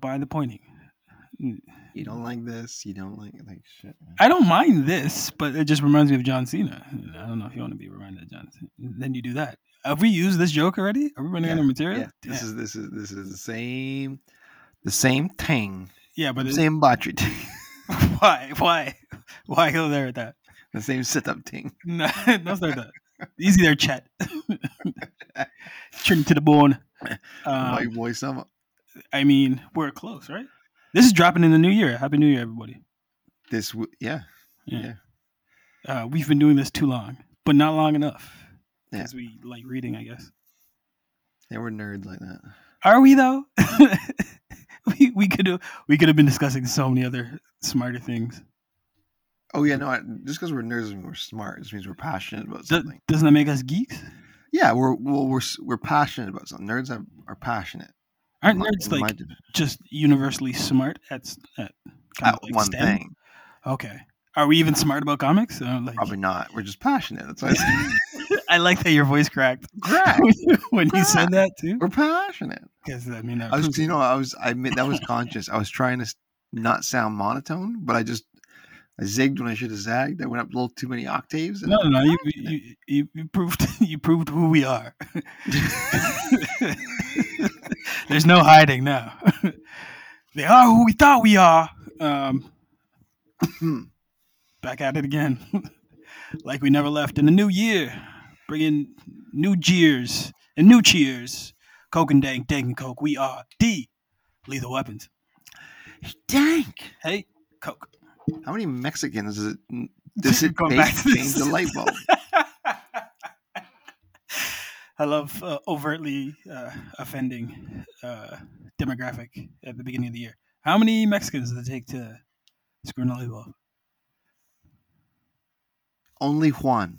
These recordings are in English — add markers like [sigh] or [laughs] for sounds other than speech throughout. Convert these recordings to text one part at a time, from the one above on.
By the pointing. You don't like this. You don't like like shit. man. I don't mind this, but it just reminds me of John Cena. I don't know if you want to be reminded of John Cena. Then you do that. Have we used this joke already? Are we running out of material? Yeah, this is this is this is the same, the same thing, yeah, but the it, same battery thing, [laughs] why? Why? Why go there with that? the same setup thing. [laughs] No, no start that. Easy there, chat. Turn to the bone. Um, My boy, some I mean, we're close, right? This is dropping in the new year. Happy New Year, everybody. this, w- yeah, Yeah. Uh, we've been doing this too long, but not long enough. Yeah. Because we like reading, I guess. they were nerds like that. Are we though? [laughs] [laughs] we we could have we could have been discussing so many other smarter things. Oh yeah, no, I, just because we're nerds and we're smart, just means we're passionate about something. doesn't that make us geeks? Yeah, we're well, we're we're passionate about something. Nerds have, are passionate. Aren't My- nerds like just universally smart at, at at like one STEM? thing? Okay. Are we even smart about comics? Uh, like, Probably not. We're just passionate. That's why [laughs] I like that your voice cracked Crack. [laughs] when you said that too. we're passionate. Because I mean, I was, you know, I was, I admit that was conscious. I was trying to not sound monotone, but I just, I zigged when I should have zagged. I went up a little too many octaves. no, no, no. You, you, you, you proved [laughs] you proved who we are. [laughs] There's no hiding now. they are who we thought we are. Um, back at it again, like we never left in the new year, bringing new jeers and new cheers. Coke and dank, dank and coke. We are the lethal weapons. Dank. Hey, Coke. How many Mexicans does it [laughs] does it Going take back to to change the light bulb? [laughs] I love uh, overtly uh, offending uh, demographic at the beginning of the year. How many Mexicans does it take to screw in a light bulb? Only Juan.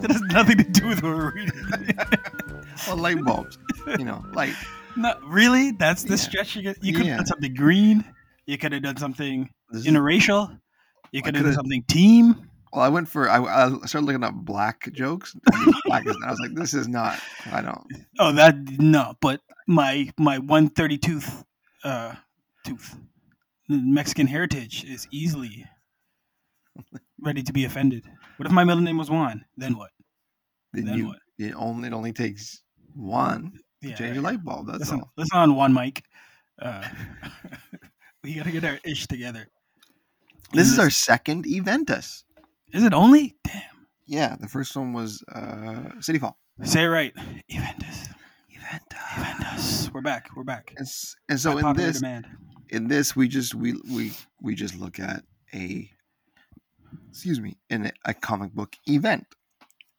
That has nothing to do with what we're reading. [laughs] Well, light bulbs. You know, light. no, really? That's the Yeah. stretch you get? You could have Yeah. done something green. You could have done something This interracial. You could have done something team. well, I went for. I, I started looking up black jokes. I [laughs] black is, I was like, this is not. I don't. Oh, that no, but my my one thirty tooth uh tooth Mexican heritage is easily ready to be offended. What if my middle name was Juan? Then what? Then Then you. what? It only it only takes one to Yeah, change a light bulb. That's listen, all. listen on one mic. Uh, [laughs] [laughs] we gotta get our ish together. This is our second Eventus. Is it only? Damn. Yeah, the first one was uh, City Fall. Say it right. Eventus. Eventus. Eventus. We're back. We're back. And, and so in this, demand. in this, we just we we we just look at a excuse me in a, comic book event.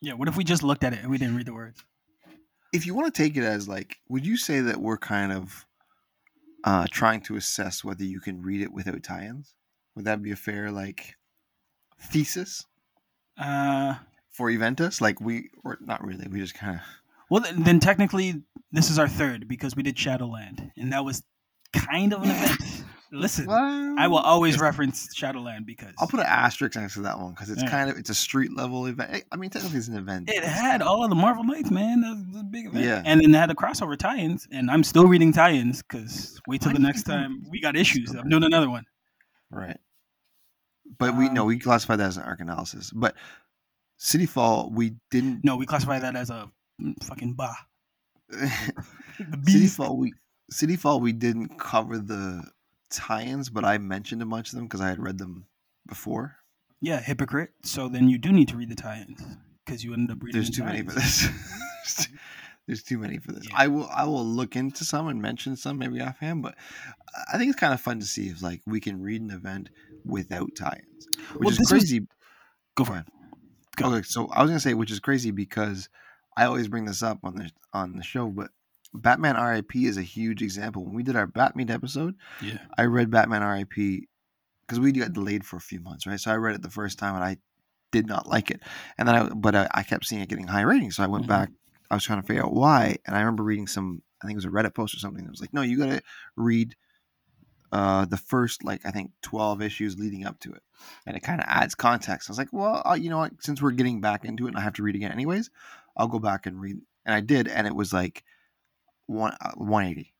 Yeah. What if we just looked at it and we didn't read the words? If you want to take it as like, would you say that we're kind of uh, trying to assess whether you can read it without tie-ins? Would that be a fair like thesis Uh. for Eventus? Like we or not really? We just kind of Well, then technically, this is our third because we did Shadowland, and that was kind of an event. Listen, I will always reference Shadowland because I'll put an asterisk next to that one because it's Yeah. kind of it's a street level event. I mean, technically it's an event. it It's had all of the Marvel Knights, man. That was a big event. Yeah. and then it had the crossover tie-ins, and I'm still reading tie-ins because wait till Why the next time we got issues. I'm doing another one. right. But we no, Um, we classify that as an arc analysis. But City Fall, we didn't. No, we classify that as a fucking bah. [laughs] City. Fall, we City Fall, we didn't cover the tie-ins, but I mentioned a bunch of them because I had read them before. Yeah, hypocrite. So then you do need to read the tie-ins because you ended up reading. There's the too many for this. [laughs] There's too many for this. Yeah. I will I will look into some and mention some maybe offhand, but I think it's kind of fun to see if like we can read an event without tie-ins, which Well, is this was- crazy. Go for it. Go. Okay, so I was gonna say which is crazy because I always bring this up on the on the show, but Batman RIP is a huge example. When we did our Batman episode, Yeah. I read Batman RIP because we got delayed for a few months, right? So I read it the first time and I did not like it, and then I but I, I kept seeing it getting high ratings, so I went Mhm. back. I was trying to figure out why, and I remember reading some. I think it was a Reddit post or something that was like, "No, you got to read uh, the first like I think twelve issues leading up to it, and it kind of adds context." I was like, "Well, uh, you know what? Since we're getting back into it, and I have to read again anyways, I'll go back and read." And I did, and it was like one uh, one eighty.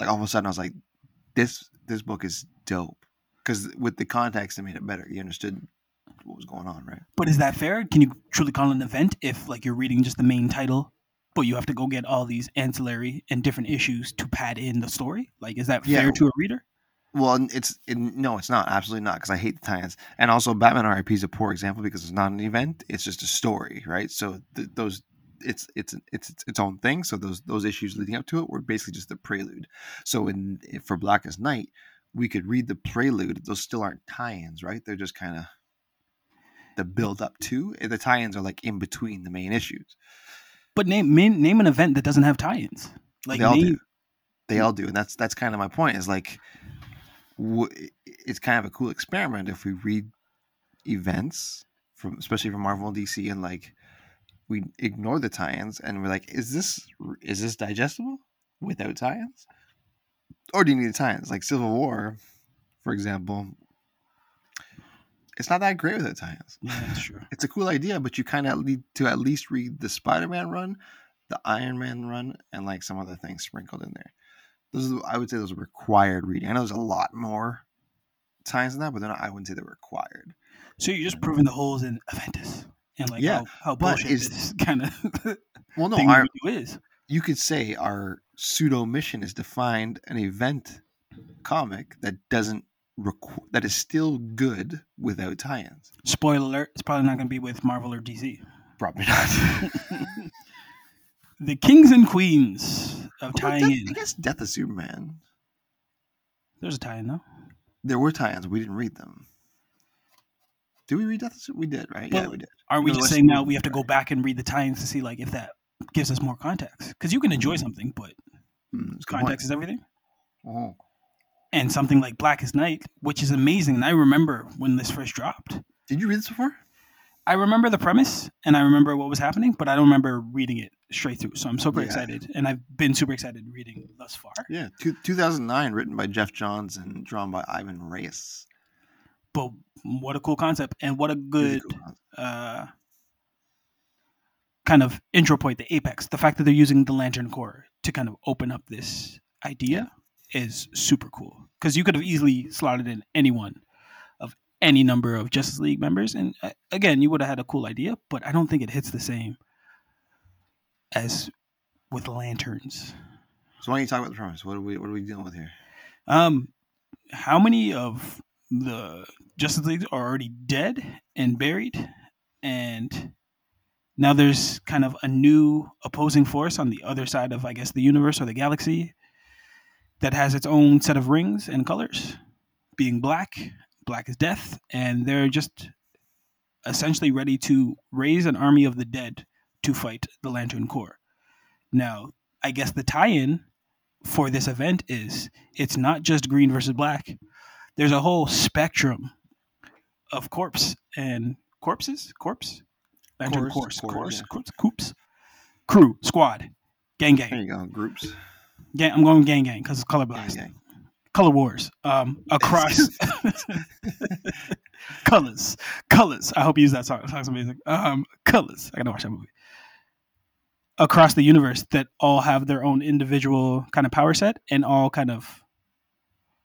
Like all of a sudden, I was like, "This this book is dope," because with the context, it made it better. You understood what was going on, right? But is that fair? Can you truly call it an event if like you're reading just the main title, but you have to go get all these ancillary and different issues to pad in the story? Like, is that Yeah. fair to a reader? Well, it's it, no, it's not. Absolutely not, because I hate the tie-ins. And also, Batman RIP is a poor example because it's not an event; it's just a story, right? So th- those, it's it's it's it's its own thing. So those those issues leading up to it were basically just the prelude. So in for Blackest Night, we could read the prelude. Those still aren't tie-ins, right? They're just kind of the build up to. Eh, the tie-ins are like in between the main issues. But name name, name an event that doesn't have tie-ins. Like they all name, do. They all do, and that's that's kind of my point. Is like, w- it's kind of a cool experiment if we read events from, especially from Marvel and DC, and like we ignore the tie-ins, and we're like, is this is this digestible without tie-ins, or do you need the tie-ins? Like Civil War, for example, it's not that great without tie-ins Yeah, that's true. it's a cool idea, but you kind of need to at least read the Spider-Man run, the Iron Man run, and like some other things sprinkled in there. Those are, I would say those are required reading. I know there's a lot more times than that, but they're not, I wouldn't say they're required. So you're just proving the holes in Aventus and like Yeah, how, how bullshit is- this [laughs] kind of Well, no, our, we is. you could say our pseudo mission is to find an event comic that doesn't requ- that is still good without tie-ins. Spoiler alert: It's probably not going to be with Marvel or DC. Probably not. [laughs] the kings and queens of tying in. I guess Death of Superman. There's a tie-in though. There were tie-ins. We didn't read them. Did we read Death Superman? We did, right? yeah, we did. Aren't we No, just saying now we have to go back and read the tie-ins to see like if that gives us more context? Because you can enjoy something, but Mm, it's a point. context is everything. Oh. And something like Blackest Night, which is amazing, and I remember when this first dropped. Did you read this before? I remember the premise and I remember what was happening, but I don't remember reading it straight through. So I'm super Yeah. excited, and I've been super excited reading thus far. Yeah, two, 2009, written by Geoff Johns and drawn by Ivan Reis. But what a cool concept, and what a It was a good uh, kind of intro point, the apex. The fact that they're using the Lantern Corps to kind of open up this idea is super cool because you could have easily slotted in anyone of any number of Justice League members, and uh, again, you would have had a cool idea. But I don't think it hits the same as with lanterns. So why don't you talk about the premise? What are we What are we dealing with here? Um, how many of the Justice League are already dead and buried, and now there's kind of a new opposing force on the other side of, I guess, the universe or the galaxy that has its own set of rings and colors, being black. Black is death, and they're just essentially ready to raise an army of the dead to fight the Lantern Corps. Now, I guess the tie-in for this event is it's not just green versus black. There's a whole spectrum of corpse and corpses, corpse, lantern Corps, course, corps, course, yeah. course, coops, crew, squad, gang, There gang, you go. Groups. gang. I'm going gang, gang because it's color Gang, gang. color wars. Um, across [laughs] colors, colors. I hope you use that song. That song's amazing. Um, colors. I gotta watch that movie. Across the universe, that all have their own individual kind of power set and all kind of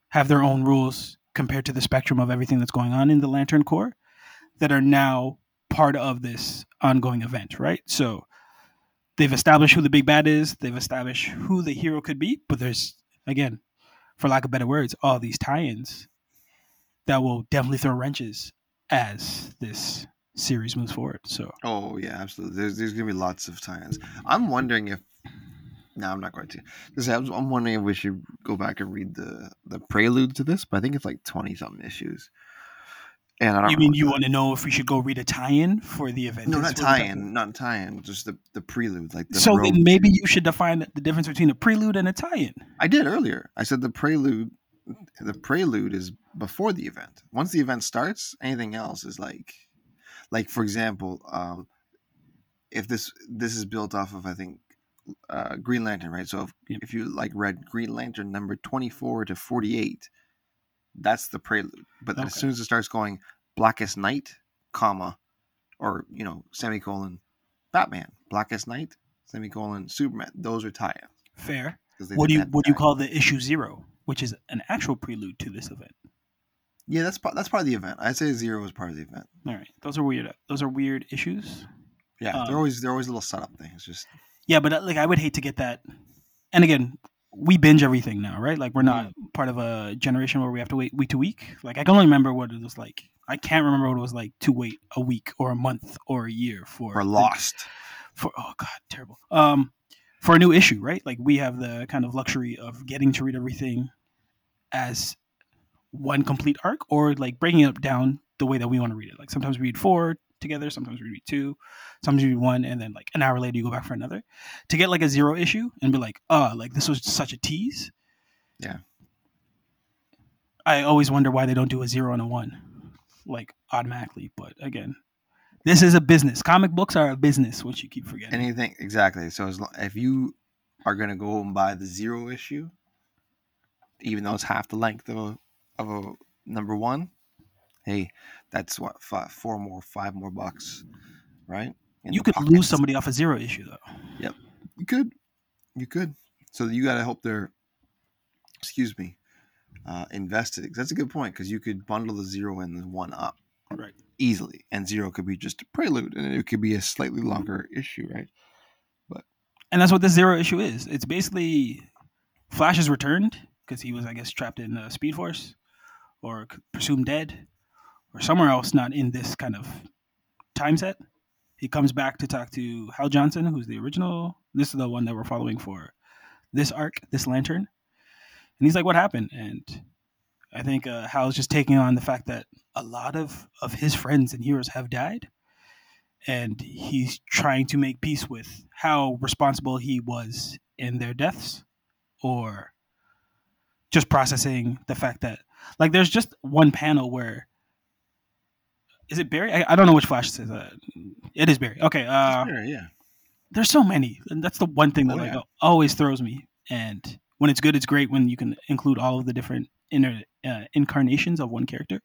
have their own rules compared to the spectrum of everything that's going on in the Lantern Corps that are now part of this ongoing event, right? So they've established who the big bad is, they've established who the hero could be, but there's again, for lack of better words, all these tie-ins that will definitely throw wrenches as this series moves forward. So Oh yeah, absolutely. There's there's gonna be lots of tie-ins. I'm wondering if No, I'm not going to. Because I was, I'm wondering if we should go back and read the the prelude to this, but I think it's like twenty something issues. And I don't You mean you want to know if we should go read a tie-in for the event? no, not what we're talking tie-in, not tie-in, just the the prelude, like the So road then maybe you should define the difference between a prelude and a tie-in. I did earlier. I said the prelude. The prelude is before the event. Once the event starts, anything else is like, like for example, um, if this this is built off of I think uh, Green Lantern, right? So if, Yep. if you like read Green Lantern number twenty four to forty eight, that's the prelude. But then as soon as it starts going Blackest Night, comma, or you know semicolon, Batman, Blackest Night, semicolon, Superman. Those are tie-ins. Fair. 'cause they What do you what do you call the issue zero, which is an actual prelude to this event? Yeah, that's part. That's part of the event. I'd say zero is part of the event. All right, those are weird. Those are weird issues. Yeah, Um, they're always they're always little setup things. Just Yeah, but uh, like I would hate to get that. And again, we binge everything now, right? Like we're not part of a generation where we have to wait week to week. Like I can only remember what it was like. I can't remember what it was like to wait a week or a month or a year for we're lost. for oh god terrible um for a new issue right like we have the kind of luxury of getting to read everything as one complete arc or like breaking it down the way that we want to read it like sometimes we read four together. Sometimes we read two sometimes we read one and then like an hour later you go back for another. To get like a zero issue and be like oh like this was such a tease. Yeah. i always wonder why they don't do a zero and a one like automatically but again this is a business. Comic books are a business which you keep forgetting. Anything exactly. So as lo- if you are gonna go and buy the zero issue, even though it's half the length of a of a number one, hey, that's what five, four more, five more bucks, right? In you could lose somebody off a zero issue though. Yep, you could, you could. So you gotta hope they're, excuse me, uh, invested. That's a good point because you could bundle the zero and the one up. Right. Easily, and zero could be just a prelude, and it could be a slightly longer issue, right? But and that's what this zero issue is. It's basically Flash has returned because he was, I guess, trapped in uh, Speed Force or presumed dead or somewhere else, not in this kind of time set. He comes back to talk to Hal Johnson, who's the original. This is the one that we're following for this arc, this lantern. And he's like, "What happened?" And I think uh, Hal's just taking on the fact that a lot of of his friends and heroes have died, and he's trying to make peace with how responsible he was in their deaths, or just processing the fact that, like, there's just one panel where. Is it Barry? I, I don't know which Flash says that. It is Barry. Okay. Uh, Sure, yeah. there's so many and that's the one thing that Oh, like yeah. always throws me and when it's good it's great when you can include all of the different inner uh, incarnations of one character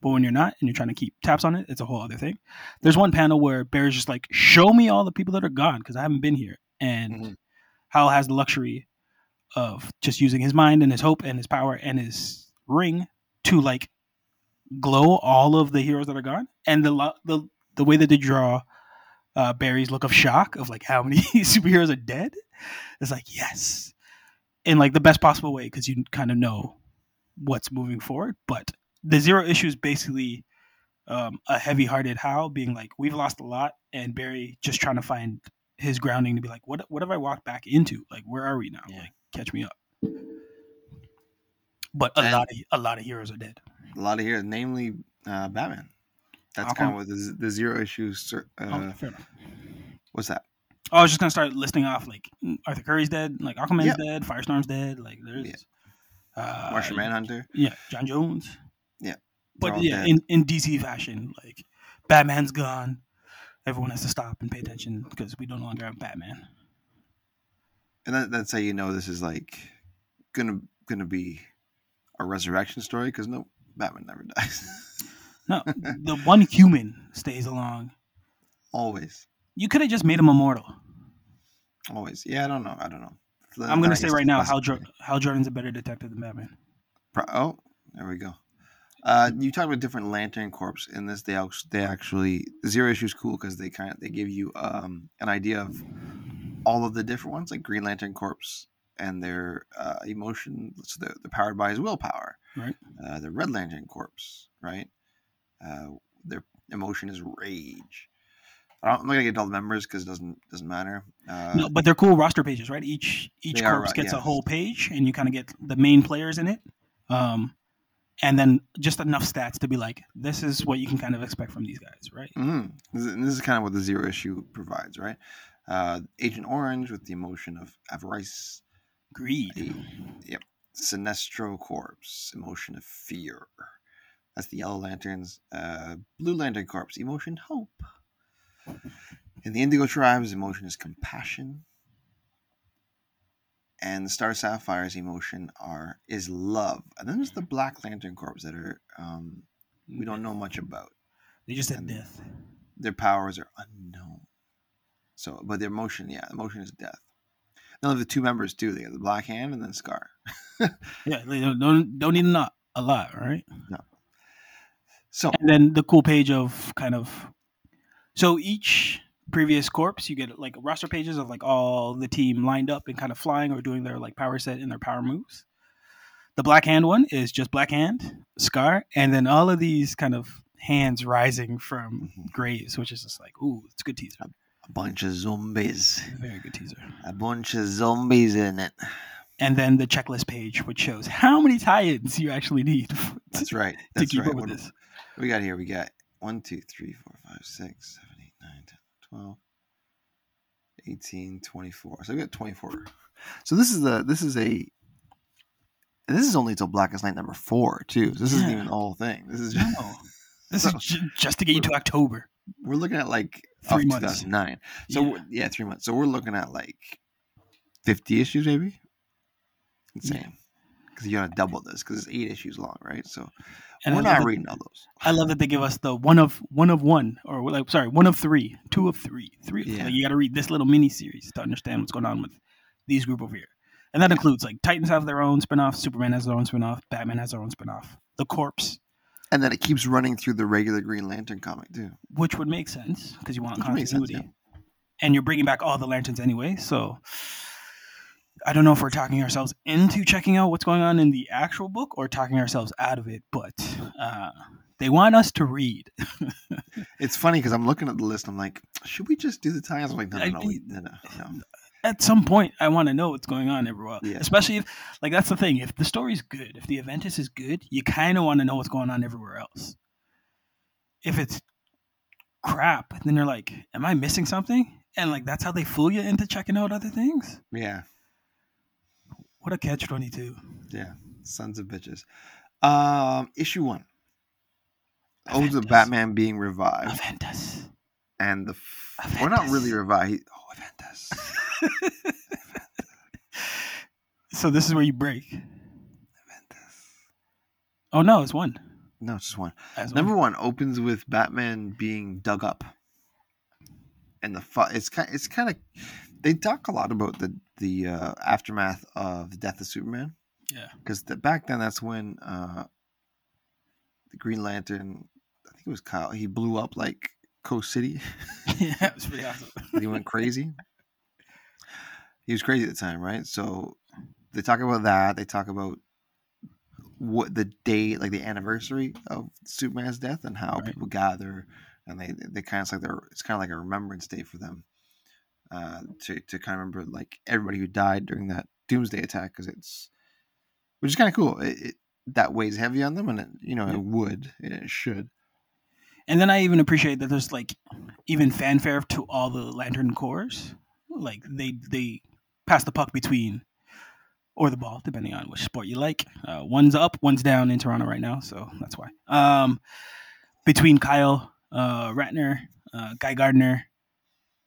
but when you're not and you're trying to keep tabs on it it's a whole other thing there's one panel where Barry's just like show me all the people that are gone because i haven't been here and Mhm. hal has the luxury of just using his mind and his hope and his power and his ring to like glow all of the heroes that are gone and the the the way that they draw uh, Barry's look of shock of like how many [laughs] superheroes are dead. It's like yes, in like the best possible way because you kind of know what's moving forward. But the zero issue is basically um, a heavy-hearted Hal being like, we've lost a lot, and Barry just trying to find his grounding to be like, what what have I walked back into? Like, where are we now? Yeah. Like, catch me up. But a And- lot of a lot of heroes are dead. A lot of here, namely uh, Batman. That's Aquaman. kind of what the, the zero issues. cer- Uh, oh, fair enough. what's that? I was just gonna start listing off like mm, Arthur Curry's dead, like Aquaman's Yeah. dead, Firestorm's dead, like there's uh, Martian Manhunter. Yeah, John Jones. Yeah, but yeah, dead. in, in DC fashion, like Batman's gone. Everyone has to stop and pay attention because we don't no longer have Batman. And that, that's how you know this is like gonna gonna be a resurrection story because no, Batman never dies. [laughs] No, the one human stays along. always, You could have just made him immortal. always. Yeah, I don't know. I don't know. I'm gonna say right now. Hal, jo- Hal Jordan's a better detective than Batman. Pro- oh, there we go. Uh, you talk about different Lantern Corps in this. They actually, they actually zero issue is cool because they kind of they give you um, an idea of all of the different ones, like Green Lantern Corps and their uh, emotion. So they're, they're powered by his willpower. Right. Uh, the Red Lantern Corps, right? Uh, their emotion is rage. I don't- I'm not gonna get all the members because it doesn't doesn't matter. Uh, No, but they're cool roster pages, right? Each each They are, corpse right, gets a whole page, and you kind of get the main players in it, um, and then just enough stats to be like, this is what you can kind of expect from these guys, right? mhm. This, is, this is kind of what the zero issue provides, right? Uh, Agent Orange with the emotion of avarice, Greed. Yep. Sinestro Corpse, emotion of fear. That's the Yellow Lanterns. Uh, Blue Lantern Corps, emotion hope. And the Indigo Tribes, emotion is compassion. And the Star Sapphire's emotion are is love. And then there's the Black Lantern Corps that are um, we don't know much about. They just said and- death. Their powers are unknown. So, but their emotion, yeah, emotion is death. Have the two members too. They have the Black Hand and then Scar. [laughs] Yeah, they don't don't, don't need a lot, a lot, right? So And then the cool page of kind of so each previous corpse you get like roster pages of like all the team lined up and kind of flying or doing their like power set and their power moves. The black hand one is just black hand, scar, and then all of these kind of hands rising from Mhm. graves, which is just like, ooh, it's a good teaser. A bunch of zombies. Very good teaser. A bunch of zombies in it. And then the checklist page, which shows how many tie-ins you actually need [laughs] That's right. to That's keep right. up with What do this. we got here? We got 1, 2, 3, 4, 5, 6, 7, 8, 9, 10, 12, 18, 24. So we got 24. So this is the this is a this is only till Blackest Night number four too. This isn't even the whole thing. This is just, No. This is [laughs] So- ju- just to get you to October. We're looking at like Three months. 2009. So Yeah. yeah, three months. So we're looking at like 50 issues maybe. Insane. Because you gotta double this because it's eight issues long, right? So And we're not that- reading all those. I love that they give us the one of one of one, or like sorry, one of three, two of three, three. Yeah. Like you got to read this little mini series to understand what's going on with these group over here, and that includes like Titans have their own spinoff, Superman has their own spinoff, Batman has their own spinoff, the Corpse, And then it keeps running through the regular Green Lantern comic too. which would make sense because you want Which makes sense, continuity, and you're bringing back all the lanterns anyway. So I don't know if we're talking ourselves into checking out what's going on in the actual book or talking ourselves out of it, but uh, they want us to read. [laughs] It's funny because I'm looking at the list. I'm like, should we just do the ties? I'm like, no, no, I no, we, no, no, no. At some point I want to know what's going on every while. Yeah. Especially if like that's the thing. If the story's good, if the Aventus is good, you kind of want to know what's going on everywhere else. If it's crap, then you're like, am I missing something? And like that's how they fool you into checking out other things. Yeah, What a catch twenty two. yeah, sons of bitches. Um, issue one. Of Aventus. Batman being revived, Aventus. and the f- we're not really revived. He, oh, Aventus. [laughs] [laughs] So this is where you break. Oh no, it's one. No, it's just one. As one. Number one opens with Batman being dug up, and the fu- it's kind it's kind of they talk a lot about the the uh, aftermath of the death of Superman Yeah. because the, back then that's when uh, the Green Lantern I think it was Kyle he blew up like Coast City [laughs] yeah, it was pretty awesome. [laughs] he went crazy he was crazy at the time right so they talk about that they talk about what the date like the anniversary of Superman's death and how Right. people gather and they they kind of it's like they're it's kind of like a remembrance day for them uh to to kind of remember like everybody who died during that doomsday attack because it's which is kind of cool it, it that weighs heavy on them and it, you know Yeah. it would it should And then I even appreciate that there's like even fanfare to all the Lantern cores. Like they they pass the puck between or the ball, depending on which sport you like. Uh, one's up, one's down in Toronto right now, so that's why. Um, between Kyle uh, Rayner, uh, Guy Gardner,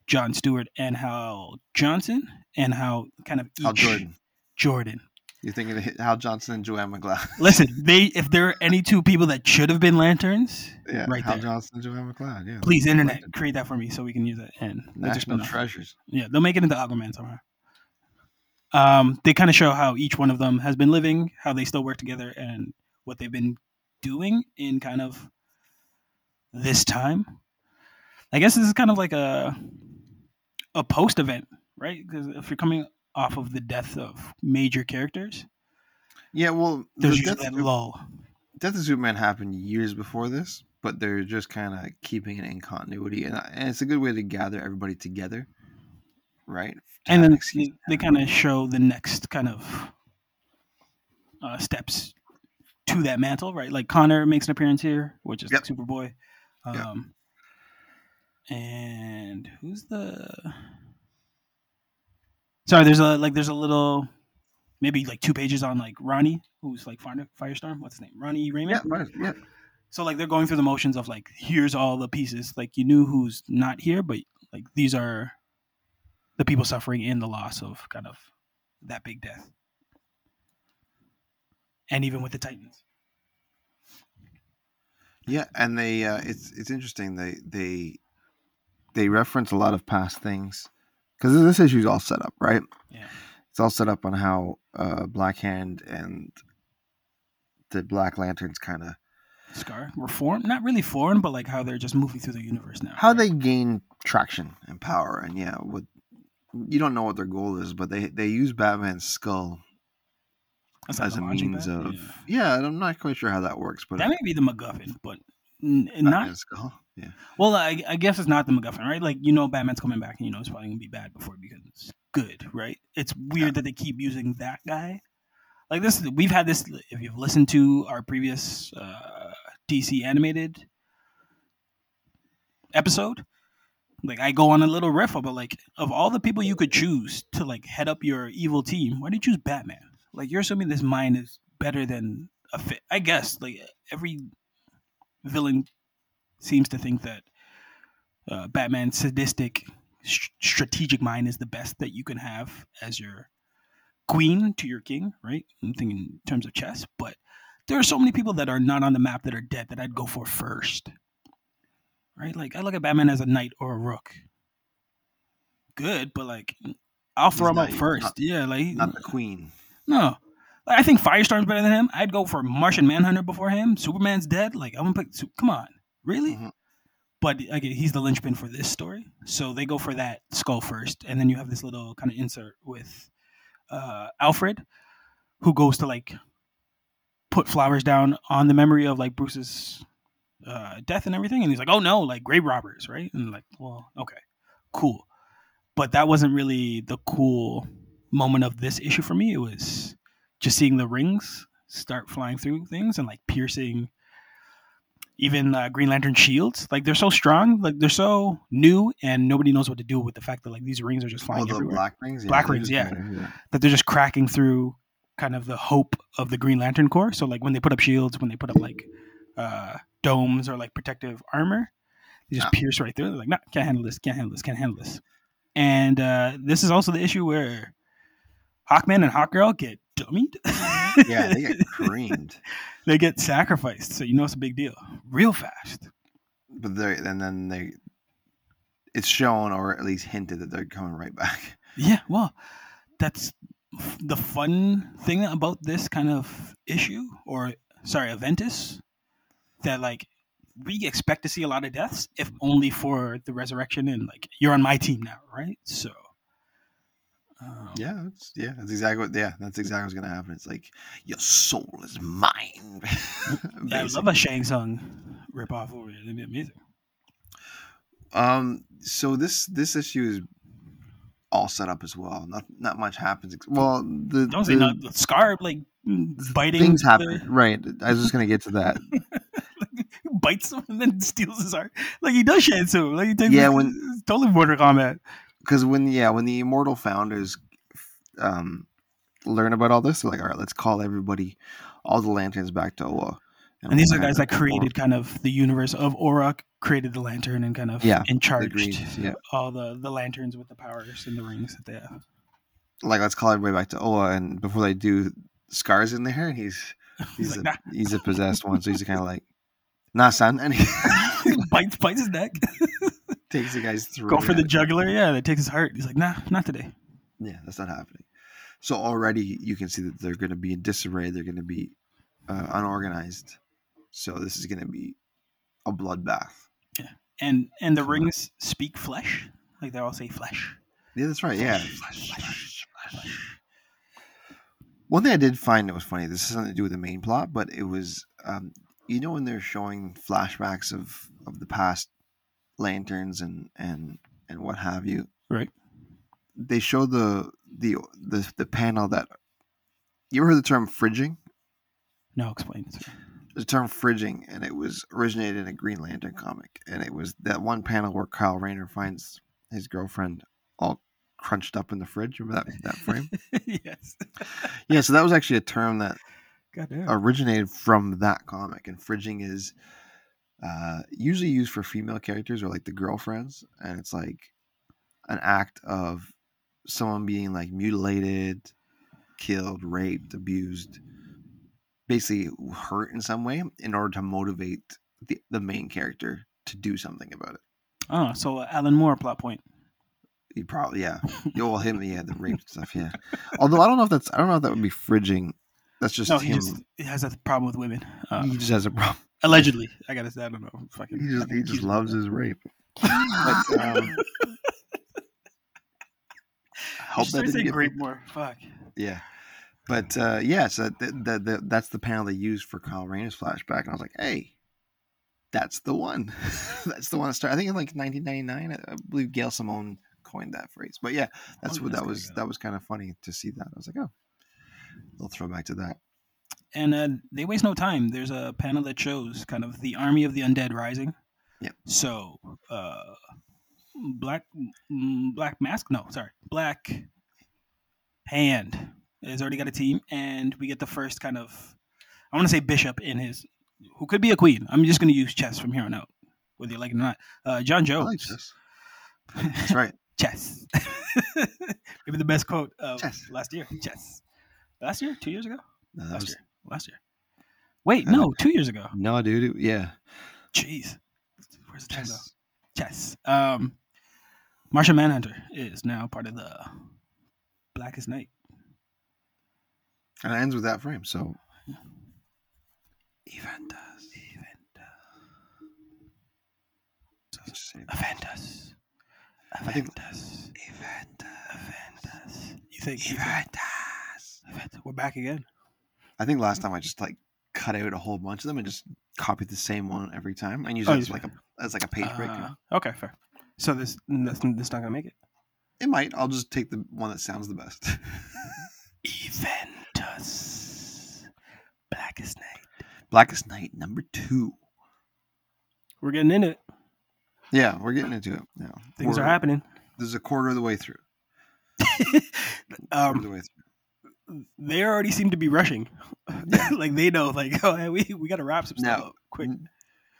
John Stewart, and Hal Johnson, and how kind of each Hal Jordan Jordan. you're thinking of Hal Johnson and Joanne McLeod [laughs] Listen, they if there are any two people that should have been lanterns, yeah Right Hal there. Johnson and Joanne McLeod yeah please internet create that for me so we can use it and national treasures Yeah, they'll make it into Aquaman somehow. Um, they kind of show how each one of them has been living, how they still work together, and what they've been doing in kind of this time. I guess this is kind of like a a post event, right? Because if you're coming off of the death of major characters, yeah well there's the death, that lull. death of Superman happened years before this but they're just kind of keeping it in continuity, and, and it's a good way to gather everybody together, right? And then they, they kind of show the next kind of uh, steps to that mantle, right? Like Connor makes an appearance here, which is Yep. Superboy. Yep. Um, And who's the? Sorry, there's a like there's a little, maybe like two pages on like Ronnie, who's like Fire, Firestorm. What's his name? Ronnie Raymond. Yeah, right, yeah. So like they're going through the motions of like here's all the pieces. Like you knew who's not here, but like these are the people suffering in the loss of kind of that big death. And even with the Titans. Yeah, and they uh, it's it's interesting they they they reference a lot of past things because this issue's all set up, right? Yeah. It's all set up on how uh, Black Hand and the Black Lanterns kind of Scar reform, not really formed, but like how they're just moving through the universe now. how right? they gain traction and power, and yeah, what you don't know what their goal is, but they they use Batman's skull as a means pad? of Yeah. yeah. I'm not quite sure how that works, but that may be the MacGuffin, but n- not skull, yeah. Well, I, I guess it's not the MacGuffin, right? Like you know, Batman's coming back, and you know it's probably gonna be bad before it becomes good, right? It's weird that they keep using that guy. Like this, we've had this. If you've listened to our previous uh, DC animated episode, like I go on a little riff about like of all the people you could choose to like head up your evil team, why do you choose Batman? Like you're assuming this mind is better than a fit. I guess like every villain seems to think that uh, Batman's sadistic, st- strategic mind is the best that you can have as your queen to your king, right? I'm thinking in terms of chess, but there are so many people that are not on the map that are dead that I'd go for first, right? Like I look at Batman as a knight or a rook. Good, but like I'll throw He's him out first. not- yeah, like Not the Queen. no. Like, I think Firestorm's better than him. I'd go for Martian Manhunter before him. Superman's dead. Like I'm gonna pick. Come on, really? Mhm. But again, he's the linchpin for this story, so they go for that skull first, and then you have this little kind of insert with uh, Alfred, who goes to like put flowers down on the memory of like Bruce's uh, death and everything, and he's like, "Oh no, like grave robbers, right?" And like, well, okay, cool, but that wasn't really the cool moment of this issue for me. It was just seeing the rings start flying through things and like piercing even uh, Green Lantern shields. Like they're so strong, like they're so new, and nobody knows what to do with the fact that like these rings are just Oh, flying the everywhere. black rings. Black they're rings, yeah. kinda- That they're just cracking through kind of the hope of the Green Lantern Corps. So like when they put up shields, when they put up like uh, domes or like protective armor, they just Yeah. pierce right through. They're like, no, nah, can't handle this, can't handle this, can't handle this. And uh, this is also the issue where Hawkman and Hawkgirl get dummied. Yeah, they get [laughs] creamed. they get sacrificed. So you know it's a big deal, real fast. but they and then they it's shown or at least hinted that they're coming right back Yeah, well, that's the fun thing about this kind of issue, or sorry, Aventus, that like we expect to see a lot of deaths, if only for the resurrection and like you're on my team now, right? So, um, yeah that's yeah that's exactly what yeah that's exactly what's gonna happen it's like your soul is mine [laughs] yeah, I love a Shang Tsung rip off over it. It'd be amazing. um so this this issue is all set up as well not not much happens well the, Don't say the no. The scar like biting things the- happen right i was just gonna get to that [laughs] bites him and then steals his heart. Like he does Shang Tsung. Like he takes Yeah, his- when- it's totally Mortal Kombat. because when yeah when the immortal founders um learn about all this they're like all right let's call everybody all the lanterns back to oa And these are guys that created kind of the universe of Aura, created the lantern, and kind of Yeah, the charged greens, yeah all the the lanterns with the powers and the rings that they have. like let's call everybody back to oa and before they do scars in there and he's [laughs] He's he's like, a, nah. he's a possessed one so he's kind of like nah son and [laughs] he bites bites his neck. [laughs] takes the guy's throat Go for the out. jugular. Yeah, that takes his heart. He's like, nah, not today. yeah that's not happening so already you can see that they're going to be in disarray they're going to be uh, unorganized so this is going to be a bloodbath Yeah, And and the rings speak flesh. Like they all say flesh. yeah that's right yeah Flesh, flesh, flesh. One thing I did find that was funny. This has nothing to do with the main plot, but it was um, you know when they're showing flashbacks of of the past lanterns and and and what have you Right. they show the the the, the panel that you ever heard the term fridging No, explain it. the term fridging and it was originated in a green lantern comic and it was that one panel where kyle rayner finds his girlfriend all crunched up in the fridge remember that that frame [laughs] yes. yeah so that was actually a term that. Originated from that comic and fridging is uh, usually used for female characters or like the girlfriends and it's like an act of someone being like mutilated killed raped abused basically hurt in some way in order to motivate the, the main character to do something about it. Oh, so uh, Alan Moore plot point. You probably yeah. [laughs] You all him yeah the rape stuff yeah. Although i don't know if that's i don't know if that would be fridging that's just No, he just he has a problem with women. Uh, he just has a problem allegedly, I gotta say, I don't know. Fucking, he just he just loves his rape But, um, [laughs] hope that didn't say get grape more. Fuck. Yeah. But uh, yeah, so th- th- th- that's the panel they used for Kyle Rayner's flashback, and I was like, "Hey, that's the one. [laughs] that's the one that started." I think in like 1999, I I believe Gail Simone coined that phrase. But yeah, that's Oh, what that's that was. That was kind of funny to see that. I was like, "Oh, they'll throw back to that." And uh, they waste no time. There's a panel that shows kind of the army of the undead rising. Yep. So, uh, black mm, black mask. No, sorry, black hand has already got a team, and we get the first kind of I want to say bishop in his who could be a queen. I'm just going to use chess from here on out, whether you like it or not. Uh, John I Jones. like. That's right. [laughs] chess. [laughs] Maybe the best quote of Chess. last year. Chess. Last year? Two years ago? No, last was, year. Last year. Wait, no, two years ago. no, dude. it- yeah. Jeez. Where's the time go? Chess. Chess. Um, Martian Manhunter is now part of the Blackest Night. And it ends with that frame. So, Eventus. Just say Aventus. I think- Aventus. Eventus. You think? you think- Eventus. We're back again. I think last time I just like cut out a whole bunch of them and just copied the same one every time and use Oh, it as like a as like a page break. Uh, okay, fair. So this this, this not gonna make it. It might. I'll just take the one that sounds the best. Eventus. Blackest Night. Blackest Night number two. We're getting into it. Yeah, we're getting into it now. Things We're- are happening. This is a quarter of the way through. [laughs] Quarter of um, the way through. They already seem to be rushing. [laughs] like they know, like, [laughs] oh, hey, we we got to wrap some stuff Now, up quick.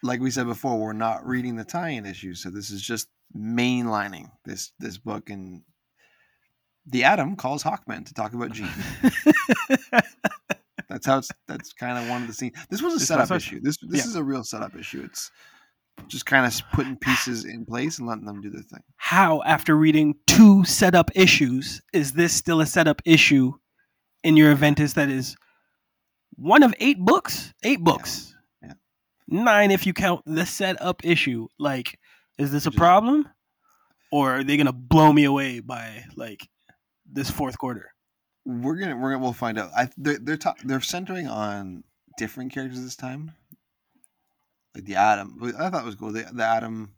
like we said before, we're not reading the tie-in issues, so this is just mainlining this this book. And the Atom calls Hawkman to talk about Jean. [laughs] That's how it's. That's kind of one of the scenes. This was a This setup was- issue. This this yeah. is a real setup issue. It's just kind of putting pieces in place and letting them do their thing. How, after reading two setup issues, is this still a setup issue in your Aventus that is one of eight books? Eight books. Yeah. Nine if you count the setup issue. Like, is this a problem? Or are they gonna blow me away by like this fourth quarter? We're gonna we're gonna we'll find out. I they're they're, ta- they're centering on different characters this time. Like the Atom, I thought it was cool. The, the Atom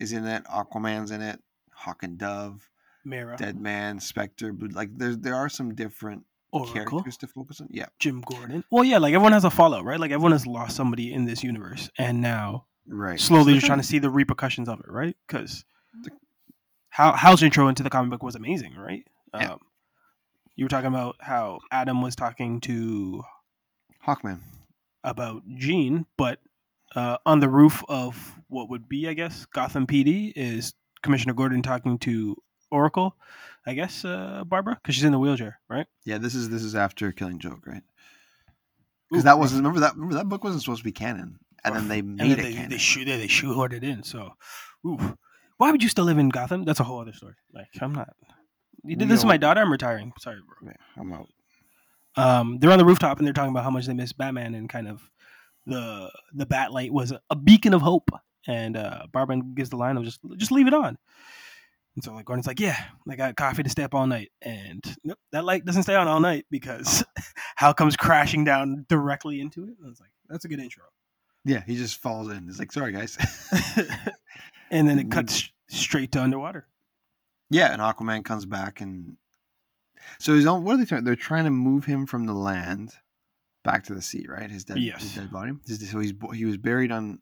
is in it. Aquaman's in it. Hawk and Dove, Mara, Dead Man, Spectre. But like there there are some different Oracle, characters to focus on. Yeah, Jim Gordon. Well, yeah, like everyone has a fallout, right? Like everyone has lost somebody in this universe, and now right. slowly So just [laughs] trying to see the repercussions of it, right? Because how Hal's intro into the comic book was amazing, right? Yeah. Um, you were talking about how Atom was talking to Hawkman. about Jean, but uh, on the roof of what would be, I guess, Gotham PD is Commissioner Gordon talking to Oracle, I guess, uh, Barbara, because she's in the wheelchair, right? Yeah, this is this is after Killing Joke, right? Because that wasn't remember that remember that book wasn't supposed to be canon, and then they [laughs] and made then it they, canon. they shoot they, they shoehorned it in. So, ooh, why would you still live in Gotham? That's a whole other story. Like, I'm not. You did this to my daughter. I'm retiring. Sorry, bro. Yeah, I'm out. um, they're on the rooftop and they're talking about how much they miss Batman and kind of the the bat light was a, a beacon of hope. And uh, Barbara gives the line of just just leave it on. And so like Gordon's like, yeah, I got coffee to stay up all night, and nope, that light doesn't stay on all night because [laughs] Hal comes crashing down directly into it. And it's like, That's a good intro. Yeah, he just falls in. He's like, "Sorry, guys." [laughs] and then it [laughs] cuts straight to underwater. yeah, and Aquaman comes back, and so he's on. What are they trying? They're trying to move him from the land back to the sea, right? His dead, Yes. his dead body. So he's he was buried on.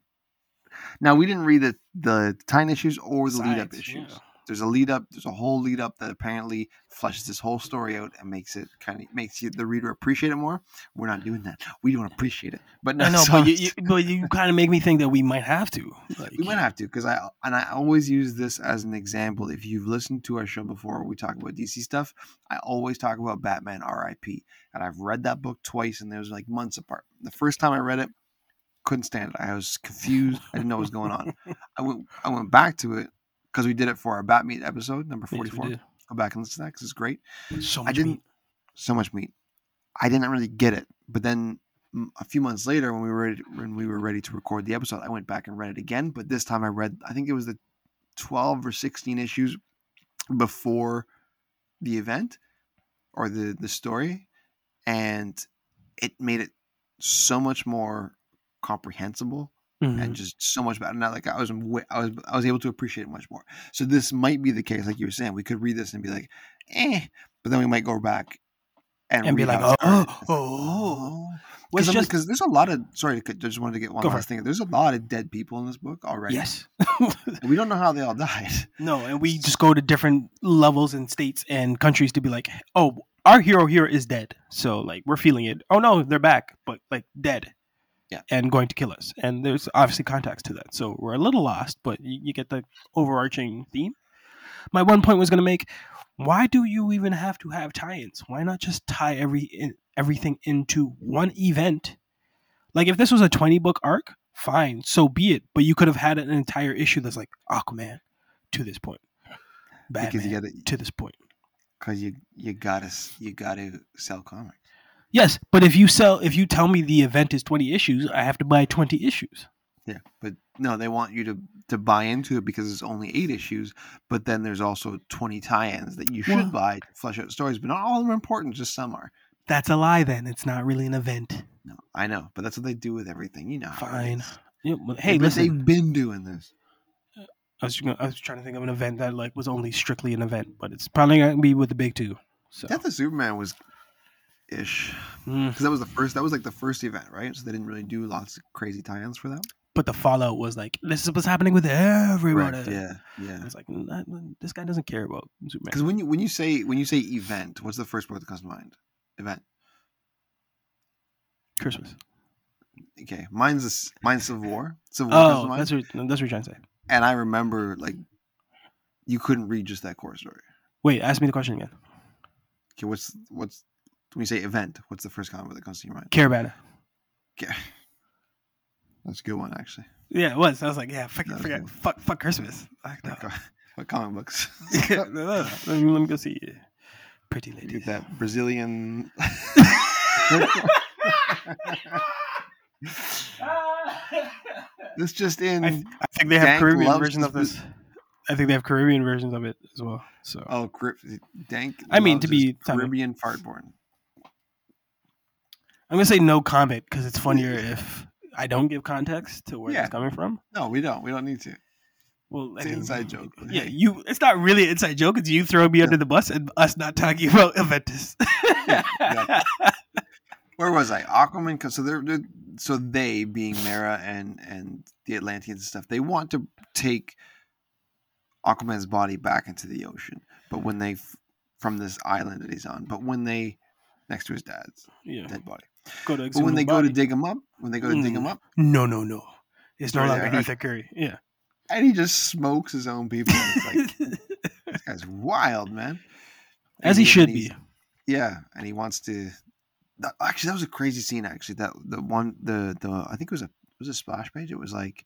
Now we didn't read the the time issues or the lead up issues. yeah. There's a lead up. There's a whole lead up that apparently fleshes this whole story out and makes it kind of makes you the reader appreciate it more. We're not doing that. We don't appreciate it. But no, I know, so but you, you, but you kind of make me think that we might have to. Like, we might have to because I and I always use this as an example. If you've listened to our show before, we talk about DC stuff. I always talk about Batman R.I.P. and I've read that book twice, and there was like months apart. The first time I read it, couldn't stand it. I was confused. I didn't know what was going on. I went I went back to it because we did it for our Bat Meet episode number forty four. did. Go back and listen to that because it's great. So I much didn't meat. so much meat. I didn't really get it, but then a few months later, when we were ready, when we were ready to record the episode, I went back and read it again. But this time, I read I think it was the twelve or sixteen issues before the event or the the story, and it made it so much more comprehensible Mhm. and just so much better. Now, like I was, I was, I was able to appreciate it much more. So this might be the case, like you were saying. We could read this and be like, eh, but then we might go back and, And be like, oh, [laughs] oh, Because just there's a lot of sorry, I just wanted to get one Go last thing. There's a lot of dead people in this book already. yes. [laughs] we don't know how they all died. no, and we [laughs] just go to different levels and states and countries to be like, oh, our hero here is dead. So like we're feeling it. Oh no, they're back, but like dead. Yeah. And going to kill us. And there's obviously context to that. So we're a little lost, but you, you get the overarching theme. My one point was going to make why do you even have to have tie-ins? Why not just tie every in, everything into one event? Like if this was a 20 book arc, fine, so be it. But you could have had an entire issue that's like Aquaman to this point. Batman Because you gotta to this point. because you you gotta you gotta sell comics. Yes, but if you sell if you tell me the event is 20 issues, I have to buy 20 issues. Yeah, but no, they want you to to buy into it because it's only eight issues. But then there's also twenty tie-ins that you should Well- buy to flesh out stories. But not all of them are important; just some are. That's a lie then. It's not really an event. No, I know, but that's what they do with everything. You know. Fine. Yeah, well, hey, But listen. they've been doing this. I was gonna- I was trying to think of an event that like was only strictly an event, but it's probably gonna be with the big two. So Death of Superman was ish Mm. because that was the first. That was like the first event, right? So they didn't really do lots of crazy tie-ins for that. but the fallout was like this is what's happening with everybody. Correct, Yeah, yeah. It's like this guy doesn't care about Superman. Because when you when you say when you say event, what's the first word that comes to mind? Event. Christmas. Okay, mine's this, mine's Civil War. Civil War comes to Oh, mind. that's what that's what you're trying to say. and I remember like you couldn't read just that core story. Wait, ask me the question again. Okay, what's what's when you say event? What's the first comment that comes to your mind? Caravana. [laughs] Okay, that's a good one actually. Yeah, it was. I was like, yeah, fuck, That forget, good. fuck, fuck Christmas. No. What [laughs] comic books? [laughs] No, no, no. Let, me, let me go see you. Pretty lady. Get that Brazilian. this just in. I, th- I think they have Dank Caribbean versions of this-. I think they have Caribbean versions of it as well. So oh, Dank. I mean, to be- Caribbean fartborn. I'm gonna say no comment because it's funnier if I don't give context to where Yeah. it's coming from. No, we don't. We don't need to. Well, It's an inside joke, Yeah, hey. you. It's not really an inside joke. It's you throwing me under the bus and us not talking about Aventus. exactly. [laughs] Where was I? Aquaman. 'cause- So they're, they're so they being Mara and and the Atlanteans and stuff. They want to take Aquaman's body back into the ocean, but when they from this island that he's on, but when they next to his dad's yeah. dead body. Go to But when the they go to dig him up, when they go to dig him Mm. up, no, no, no. It's no Sorry, longer Arthur Curry. Yeah. and he just smokes his own people. It's like [laughs] this guy's wild, man. As And he should be. Yeah, and he wants to. That, actually, that was a crazy scene. Actually, that the one the the I think it was a it was a splash page. It was like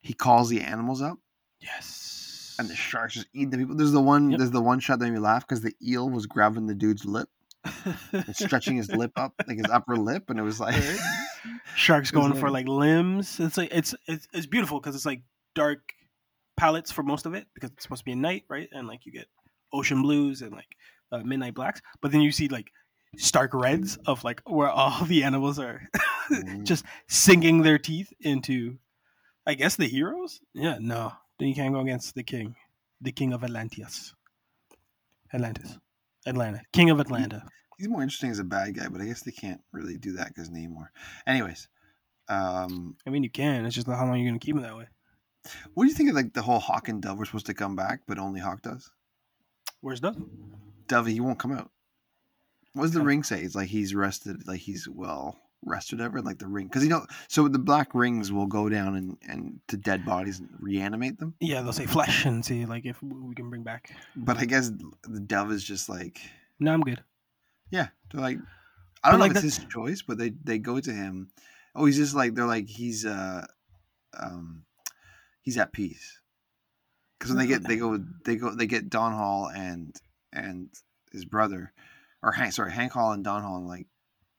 he calls the animals up, Yes. and the sharks just eat the people. There's the one. Yep. There's the one shot that made me laugh because the eel was grabbing the dude's lip and stretching his lip up, like his upper lip, and it was like, [laughs] Sharks going for like- limbs. It's like it's it's, it's beautiful because it's like dark palettes for most of it because it's supposed to be a night, right? And like you get ocean blues and like uh, midnight blacks, but then you see like stark reds of like where all the animals are [laughs] Mm. just sinking their teeth into, I guess, the heroes. Yeah, no, then you can't go against the king, the king of Atlantis, Atlantis, Atlanta, king of Atlanta. He's more interesting as a bad guy, but I guess they can't really do that because Namor. Anyways, um, I mean, you can. It's just how long you're gonna keep him that way. what do you think of like the whole Hawk and Dove were supposed to come back, but only Hawk does? Where's Dove? Dove, he won't come out. What does the Okay. ring say? It's like he's rested, like he's well rested ever, like the ring, because you know. So the black rings will go down and and to dead bodies and reanimate them. Yeah, they'll say flesh and see like if we can bring back. But I guess the Dove is just like, No, I'm good. yeah, they're like, I don't But, know like, if it's his choice, but they they go to him. Oh, he's just like they're like he's uh um he's at peace because when they get they go they go they get Don Hall and and his brother or Hank sorry Hank Hall and Don Hall and like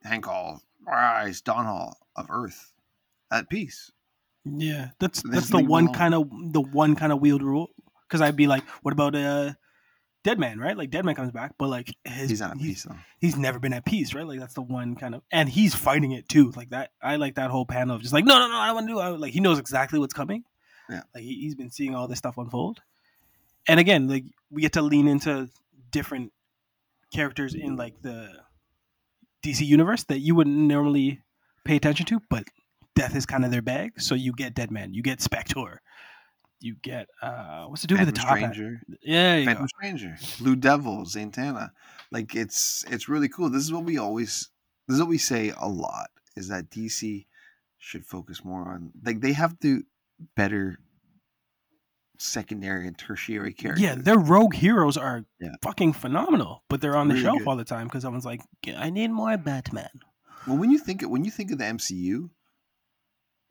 Hank Hall rise Don Hall of Earth at peace. Yeah, that's that's the one kind of the one kind of wheeled rule. Because I'd be like, what about uh, Deadman, right? Like Deadman comes back, but like his, He's not at he's, peace though. he's never been at peace, right? Like that's the one kind of, and he's fighting it too. Like that, I like that whole panel of just like, no, no, no, I don't want to do. It. Like he knows exactly what's coming. Yeah. like he, he's been seeing all this stuff unfold, and again, like we get to lean into different characters in like the DC universe that you wouldn't normally pay attention to, but death is kind of their bag. So you get Deadman, you get Spectre, you get uh, what's to do with the Phantom top hat? Stranger, Yeah, you Phantom go. Stranger, Blue Devil, Zatanna. Like it's it's really cool. This is what we always this is what we say a lot is that DC should focus more on like they have to better secondary and tertiary characters. Yeah, their rogue heroes are Yeah. fucking phenomenal, but they're on the Really shelf good. all the time because someone's like, "I need more Batman." Well, when you think when you think of the MCU,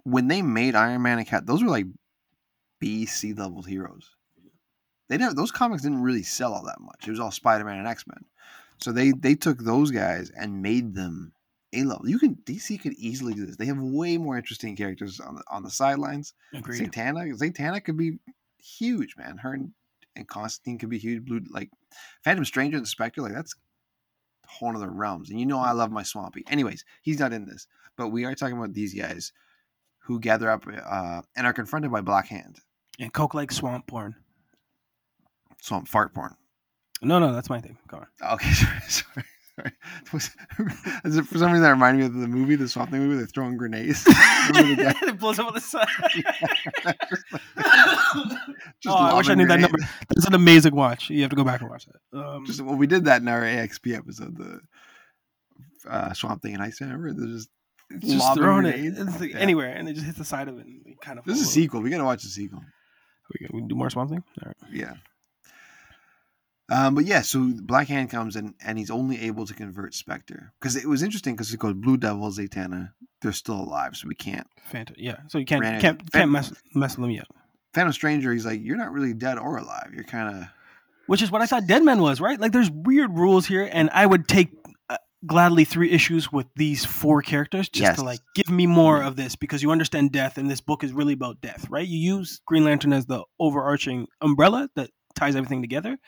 when they made Iron Man and Cat, those were like B C level heroes. They didn't; those comics didn't really sell all that much. It was all Spider Man and X Men. So they they took those guys and made them A level. You can DC could easily do this. They have way more interesting characters on the on the sidelines. Agreed. Zatanna, Zatanna could be huge, man. Her and, and Constantine could be huge. Blue like Phantom Stranger and Spectre, like that's whole other realms. And you know I love my Swampy. Anyways, he's not in this, but we are talking about these guys who gather up uh, and are confronted by Black Hand, And Coke like swamp porn. Swamp Fart Porn. No, no, that's my thing. Go on. Okay, [laughs] sorry, sorry. [laughs] Was- it- for some reason that reminded me of the movie, the Swamp Thing movie. They're throwing grenades. [laughs] [laughs] Remember the guy it blows up on the side. just oh, I wish I knew that number. That's an amazing watch. You have to go back and watch that. Um, Just well, we did that in our AXP episode, the uh, Swamp Thing and Ice. Remember? They're just just throwing it grenades. it's like Yeah. anywhere, and it just hits the side of it. And it kind of. This is a sequel. We gotta watch the sequel. We can, we do more swamp thing. Right. Yeah. Um, but yeah, so Black Hand comes in and he's only able to convert Spectre because it was interesting because it goes Blue Devil, Zatanna, they're still alive, so we can't. Phantom. Yeah. So you can't can't can't mess mess with them yet. Phantom Stranger, he's like, you're not really dead or alive. You're kind of Which is what I thought Deadman was, right? Like there's weird rules here, and I would take uh, gladly three issues with these four characters just Yes. to like give me more of this because you understand death, and this book is really about death, right? You use Green Lantern as the overarching umbrella that ties everything together,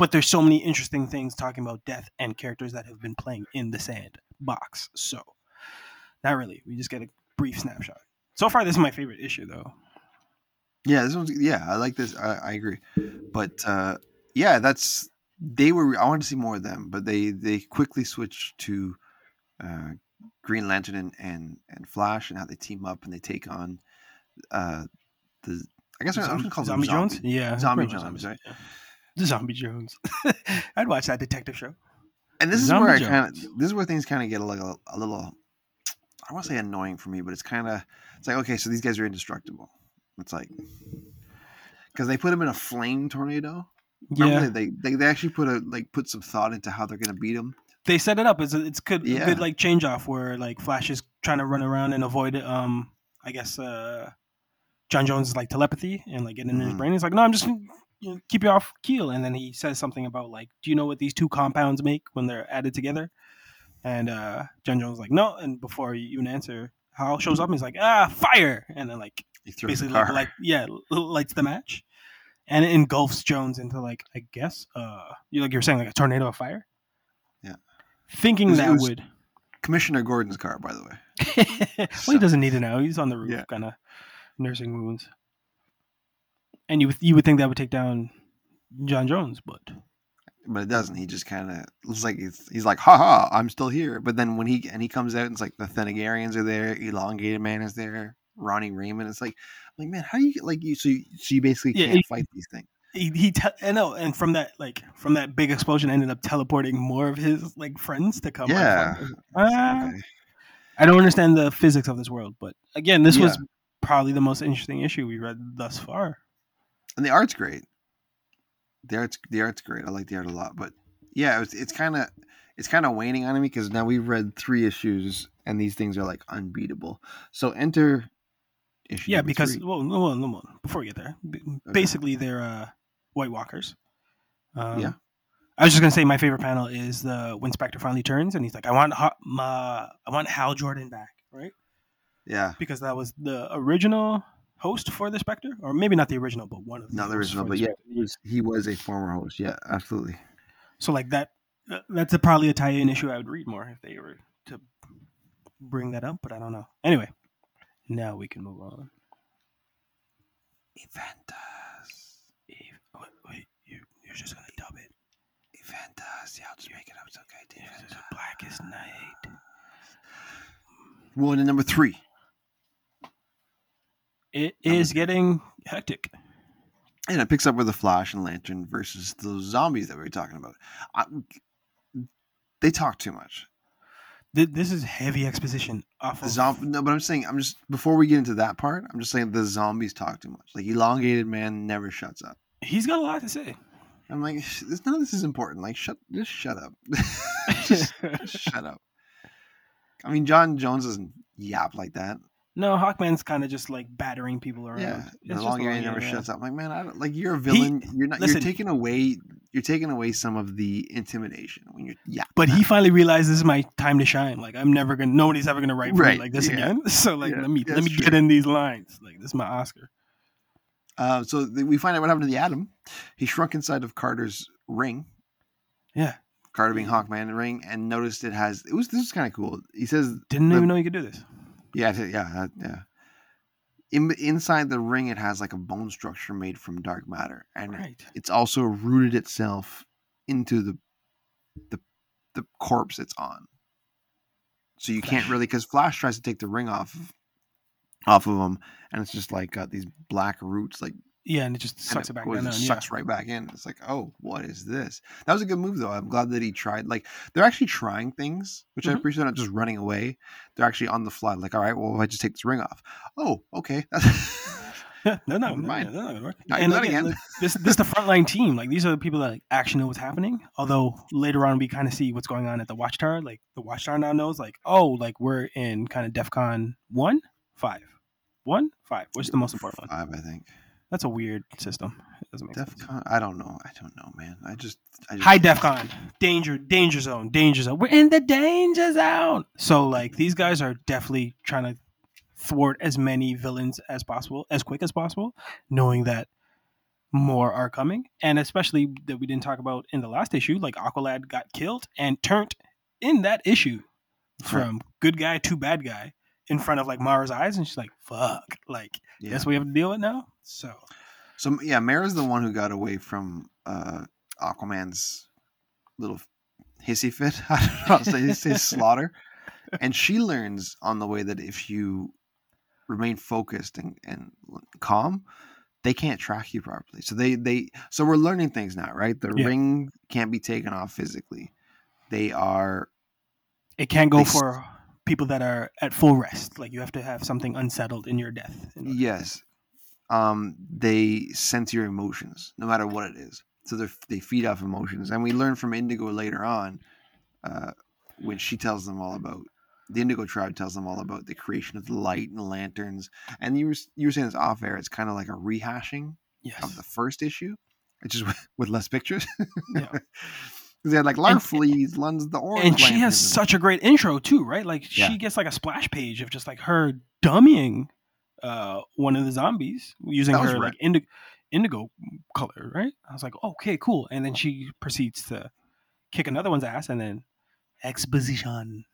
but there's so many interesting things talking about death and characters that have been playing in the sand box. So, not really. We just get a brief snapshot. So far, this is my favorite issue, though. yeah. This one's yeah. I like this. I, I agree, but uh, yeah, that's they were. I wanted to see more of them, but they they quickly switched to uh, Green Lantern and, and and Flash and how they team up and they take on uh, the. I guess I'm Zombie, gonna call them Zombie zombie. Jones? Yeah. Zombie pretty much Jones, right? yeah. Zombie Jones. [laughs] I'd watch that detective show. And this is Zombie where I kind of this is where things kind of get a little a little I want to say annoying for me, but it's kind of it's like okay, so these guys are indestructible. It's like because they put them in a flame tornado. Remember Yeah. they, they they actually put a like put some thought into how they're gonna beat them. They set it up as a, it's good, Yeah. good like change off where like Flash is trying to run around and avoid um I guess uh John Jones is like telepathy and like getting in his Mhm. brain. He's like, no, I'm just you know, keep you off keel. And then he says something about like, do you know what these two compounds make when they're added together? And uh John Jones is like, no. And before you even answer, Hal shows up and he's like, ah, fire. And then like basically like, like yeah lights the match and it engulfs jones into like i guess uh you like you were saying like a tornado of fire Yeah. thinking that would Commissioner Gordon's car, by the way. [laughs] well, he doesn't need to know. He's on the roof, Yeah. kind of nursing wounds. And you would, you would think that would take down John Jones, but but it doesn't. He just kind of looks like he's, he's like, ha ha, I'm still here. But then when he and he comes out, and it's like the Thanagarians are there, Elongated Man is there, Ronnie Raymond. It's like, like man, how do you get like you? So you, so you basically Yeah, can't he- fight these things. he, he te- I know, and from that like from that big explosion, ended up teleporting more of his like friends to come. Yeah. Ah, Okay. I don't understand the physics of this world, but again, this was probably the most interesting issue we read thus far. And the art's great. The art's the art's great. I like the art a lot, but yeah, it was, it's kind of it's kind of waning on me because now we've read three issues and these things are like unbeatable. So enter issue. Yeah, because three. well, no, no, well, before we get there, basically they're uh, White Walkers. Um, Yeah. I was just gonna say my favorite panel is the when Spectre finally turns and he's like, "I want, Ha- my, I want Hal Jordan back," right? yeah, Because that was the original host for the Spectre, or maybe not the original, but one of the not the original, but the yeah, he was he was a former host. Yeah, absolutely. So like that, that's a, probably a tie-in issue I would read more if they were to bring that up, but I don't know. Anyway, now we can move on. Eventus, Eve, wait, wait, you, you're just gonna dub it. Eventus. Yeah, I'll just make it up. It's okay. The blackest night. Well, and number three. It is three. getting hectic. And it picks up with the Flash and Lantern versus those zombies that we were talking about. I, they talk too much. Th- This is heavy exposition off of zombie. No, but I'm saying I'm just before we get into that part. I'm just saying the zombies talk too much. Like elongated man never shuts up. He's got a lot to say. I'm like, this, none of this is important. Like, shut, just shut up. [laughs] [laughs] just, just shut up. I mean, John Jones doesn't yap like that. No, Hawkman's kind of just like battering people around. Yeah, It's the just long a he never yeah. shuts up. I'm like, man, I don't like you're a villain. you're not. listen. you're taking away. You're taking away some of the intimidation when you're. Yeah, But he finally realized this is my time to shine. Like I'm never gonna, nobody's ever gonna write for Right, me like this yeah. again. [laughs] So like, Yeah, let me let me get in these lines. Like this is my Oscar. Uh, so th- we find out what happened to the Atom. He shrunk inside of Carter's ring. Yeah, Carter being Hawkman in the ring, and noticed it has. It was this is kind of cool. He says, didn't The- even know you could do this. "Yeah, yeah, uh, yeah." In, inside the ring, it has like a bone structure made from dark matter, and Right. it's also rooted itself into the the the corpse it's on. So you can't really because Flash tries to take the ring off of, off of him, and it's just like got these black roots, like Yeah, and it just sucks it back goes- down. it yeah. right back in. It's like, oh, what is this? That was a good move though. I'm glad that he tried. Like they're actually trying things, which I Mhm. appreciate. Not just running away. They're actually on the fly. Like, all right, well, if I just take this ring off, oh, okay. [laughs] no, no, [laughs] no, Never no, mind. no, no, no. Not And again, again. look, this this is the frontline team. Like these are the people that like, actually know what's happening. Although later on we kind of see what's going on at the Watchtower. Like the Watchtower now knows, like, oh, like we're in kind of DefCon one, five, one, five. Which is the most important one? Five, I think. That's a weird system. It doesn't make sense. DefCon. I don't know. I don't know, man. I just. I just High DefCon, danger, danger zone, danger zone. We're in the danger zone. So like these guys are definitely trying to thwart as many villains as possible, as quick as possible, knowing that more are coming, and especially that we didn't talk about in the last issue. Like Aqualad got killed and turned in that issue from good guy to bad guy in front of like Mara's eyes, and she's like, "Fuck!" Like Yeah. that's what we have to deal with now. So So yeah, Mara's the one who got away from uh, Aquaman's little hissy fit. [laughs] I don't know, how to say his, his slaughter, and she learns on the way that if you remain focused and, and calm, they can't track you properly. So they they so we're learning things now, right? The Yeah. ring can't be taken off physically. They are it can't go They for people that are at full rest. Like you have to have something unsettled in your death. in Yes. Um, they sense your emotions, no matter what it is. So they they feed off emotions, and we learn from Indigo later on, uh, when she tells them all about the Indigo tribe tells them all about the creation of the light and lanterns. And you were you were saying this off air. It's kind of like a rehashing Yes. of the first issue, which is with, [laughs] with less pictures. Yeah. [laughs] they had like Larfleeze, Lun's the orange, and she has such a great intro too, right? Like Yeah. she gets like a splash page of just like her dummying uh one of the zombies using her right. like indigo indigo color, right? I was like, okay, cool. And then she proceeds to kick another one's ass and then exposition.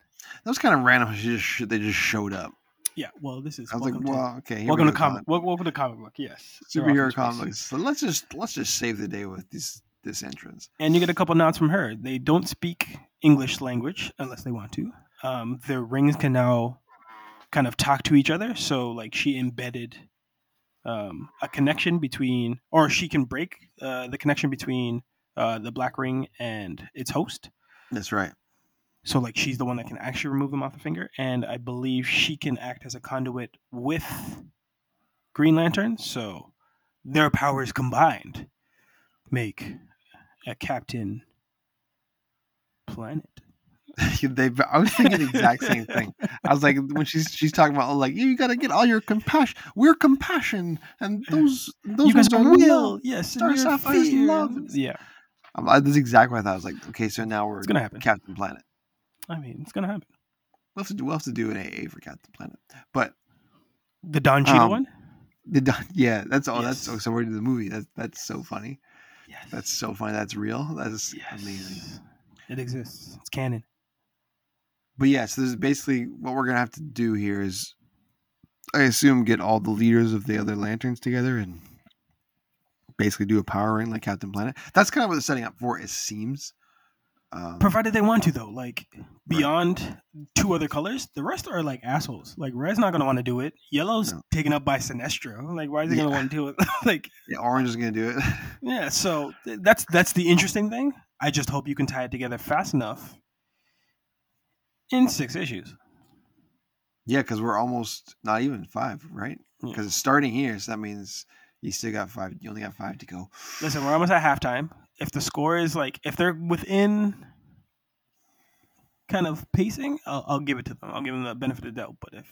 that was kind of random. She just they just showed up. Yeah. Well, this is I was like, to- well, okay. welcome we to comic. Welcome to comic book. Yes. they're off in superhero space. comics. So let's just let's just save the day with this this entrance. And you get a couple nods from her. They don't speak English language unless they want to. Um, their rings can now kind of talk to each other. So like she embedded um, a connection between, or she can break uh, the connection between uh, the black ring and its host. That's right. So like she's the one that can actually remove them off the finger, and I believe she can act as a conduit with Green Lantern. So their powers combined make a Captain Planet. [laughs] they, I was thinking the exact same [laughs] thing. I was like, when she's she's talking about, like, you got to get all your compassion. We're compassion, and those those you ones are real, yes. Star Sapphire's love. Yeah, Um, I- that's exactly what I thought. I was like, okay, so now we're It's gonna happen. Captain Planet. I mean it's gonna happen. We'll have to do, we'll have to do an AA for Captain Planet. But The Don Cheadle Um, one. the Don- [laughs] yeah, that's all. That's Yes. so. So we're in the movie. That's that's so funny. Yes, That's so funny. That's real. That is yes. amazing. It exists. It's canon. But yeah, so this is basically what we're gonna have to do here is, I assume, get all the leaders of the other lanterns together and basically do a power ring like Captain Planet. That's kind of what they're setting up for. It seems. Um, Provided they want to, though. Like beyond two other colors, the rest are like assholes. Like red's not gonna want to do it. Yellow's No. taken up by Sinestro. Like why is he gonna want to do it? [laughs] like yeah, Orange is gonna do it. [laughs] yeah. So th- that's that's the interesting thing. I just hope you can tie it together fast enough in six issues. yeah, because we're almost not even five, right? Yeah. Because it's starting here, so that means you still got five. You only got five to go. Listen, we're almost at halftime. If the score is like if they're within kind of pacing, I'll, I'll give it to them. I'll give them the benefit of the doubt. But if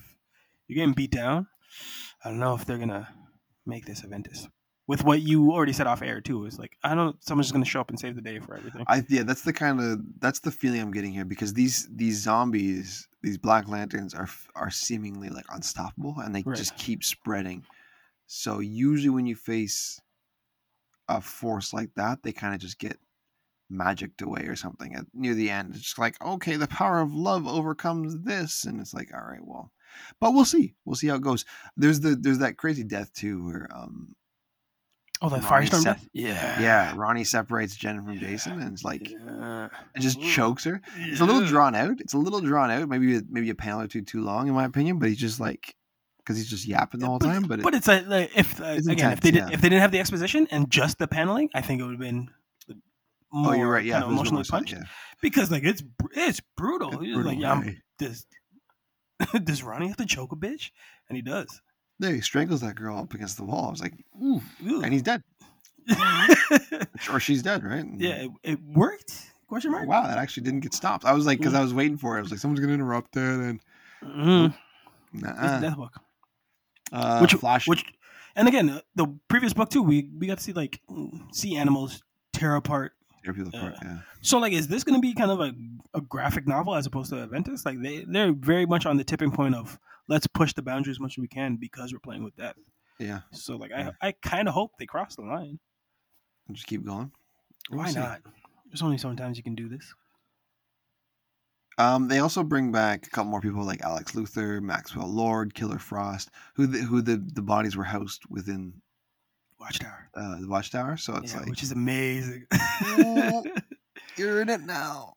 you're getting beat down, I don't know if they're gonna make this Aventus. With what you already said off air too, is like I don't. know, Someone's just gonna show up and save the day for everything. I yeah, that's the kind of that's the feeling I'm getting here because these these zombies, these Black Lanterns are are seemingly like unstoppable and they Right. just keep spreading. So usually when you face a force like that, they kind of just get magicked away or something at near the end. It's just like okay, the power of love overcomes this, and it's like all right, well, but we'll see, we'll see how it goes. There's the there's that crazy death too where um oh, that Ronnie firestorm Sep-. Yeah. yeah Ronnie separates Jen from Jason and it's like Yeah. and just chokes her. It's a little drawn out. It's a little drawn out. Maybe maybe a panel or two too long, in my opinion. But he's just like because he's just yapping the whole time. But, but it's a, like, if uh, It's again if they did yeah. if they didn't have the exposition and just the paneling, I think it would have been oh, you're right. Yeah, kind of it emotionally punched yeah. because like it's it's brutal. It's brutal, like, yeah, does [laughs] does Ronnie have to choke a bitch? And he does. Yeah, he strangles that girl up against the wall. I was like, ooh, Ooh. and he's dead, [laughs] or she's dead, right? yeah, it, it worked. Question Oh, mark. wow, that actually didn't get stopped. I was like, because I was waiting for it. I was like, someone's gonna interrupt it, and Mhm. It's a death book. Uh, which Flash. which and again uh, the previous book too we we got to see like see animals tear apart tear people apart, uh, yeah. so like is this going to be kind of a, a graphic novel as opposed to Aventus like they they're very much on the tipping point of let's push the boundaries as much as we can because we're playing with death Yeah, so like Yeah. I I kind of hope they cross the line just keep going. We'll why see. not there's only so many times you can do this Um, they also bring back a couple more people like Alex Luthor, Maxwell Lord, Killer Frost, who the, who the, the bodies were housed within Watchtower uh, the Watchtower. So it's yeah, like which is amazing Oh. [laughs] you're in it now.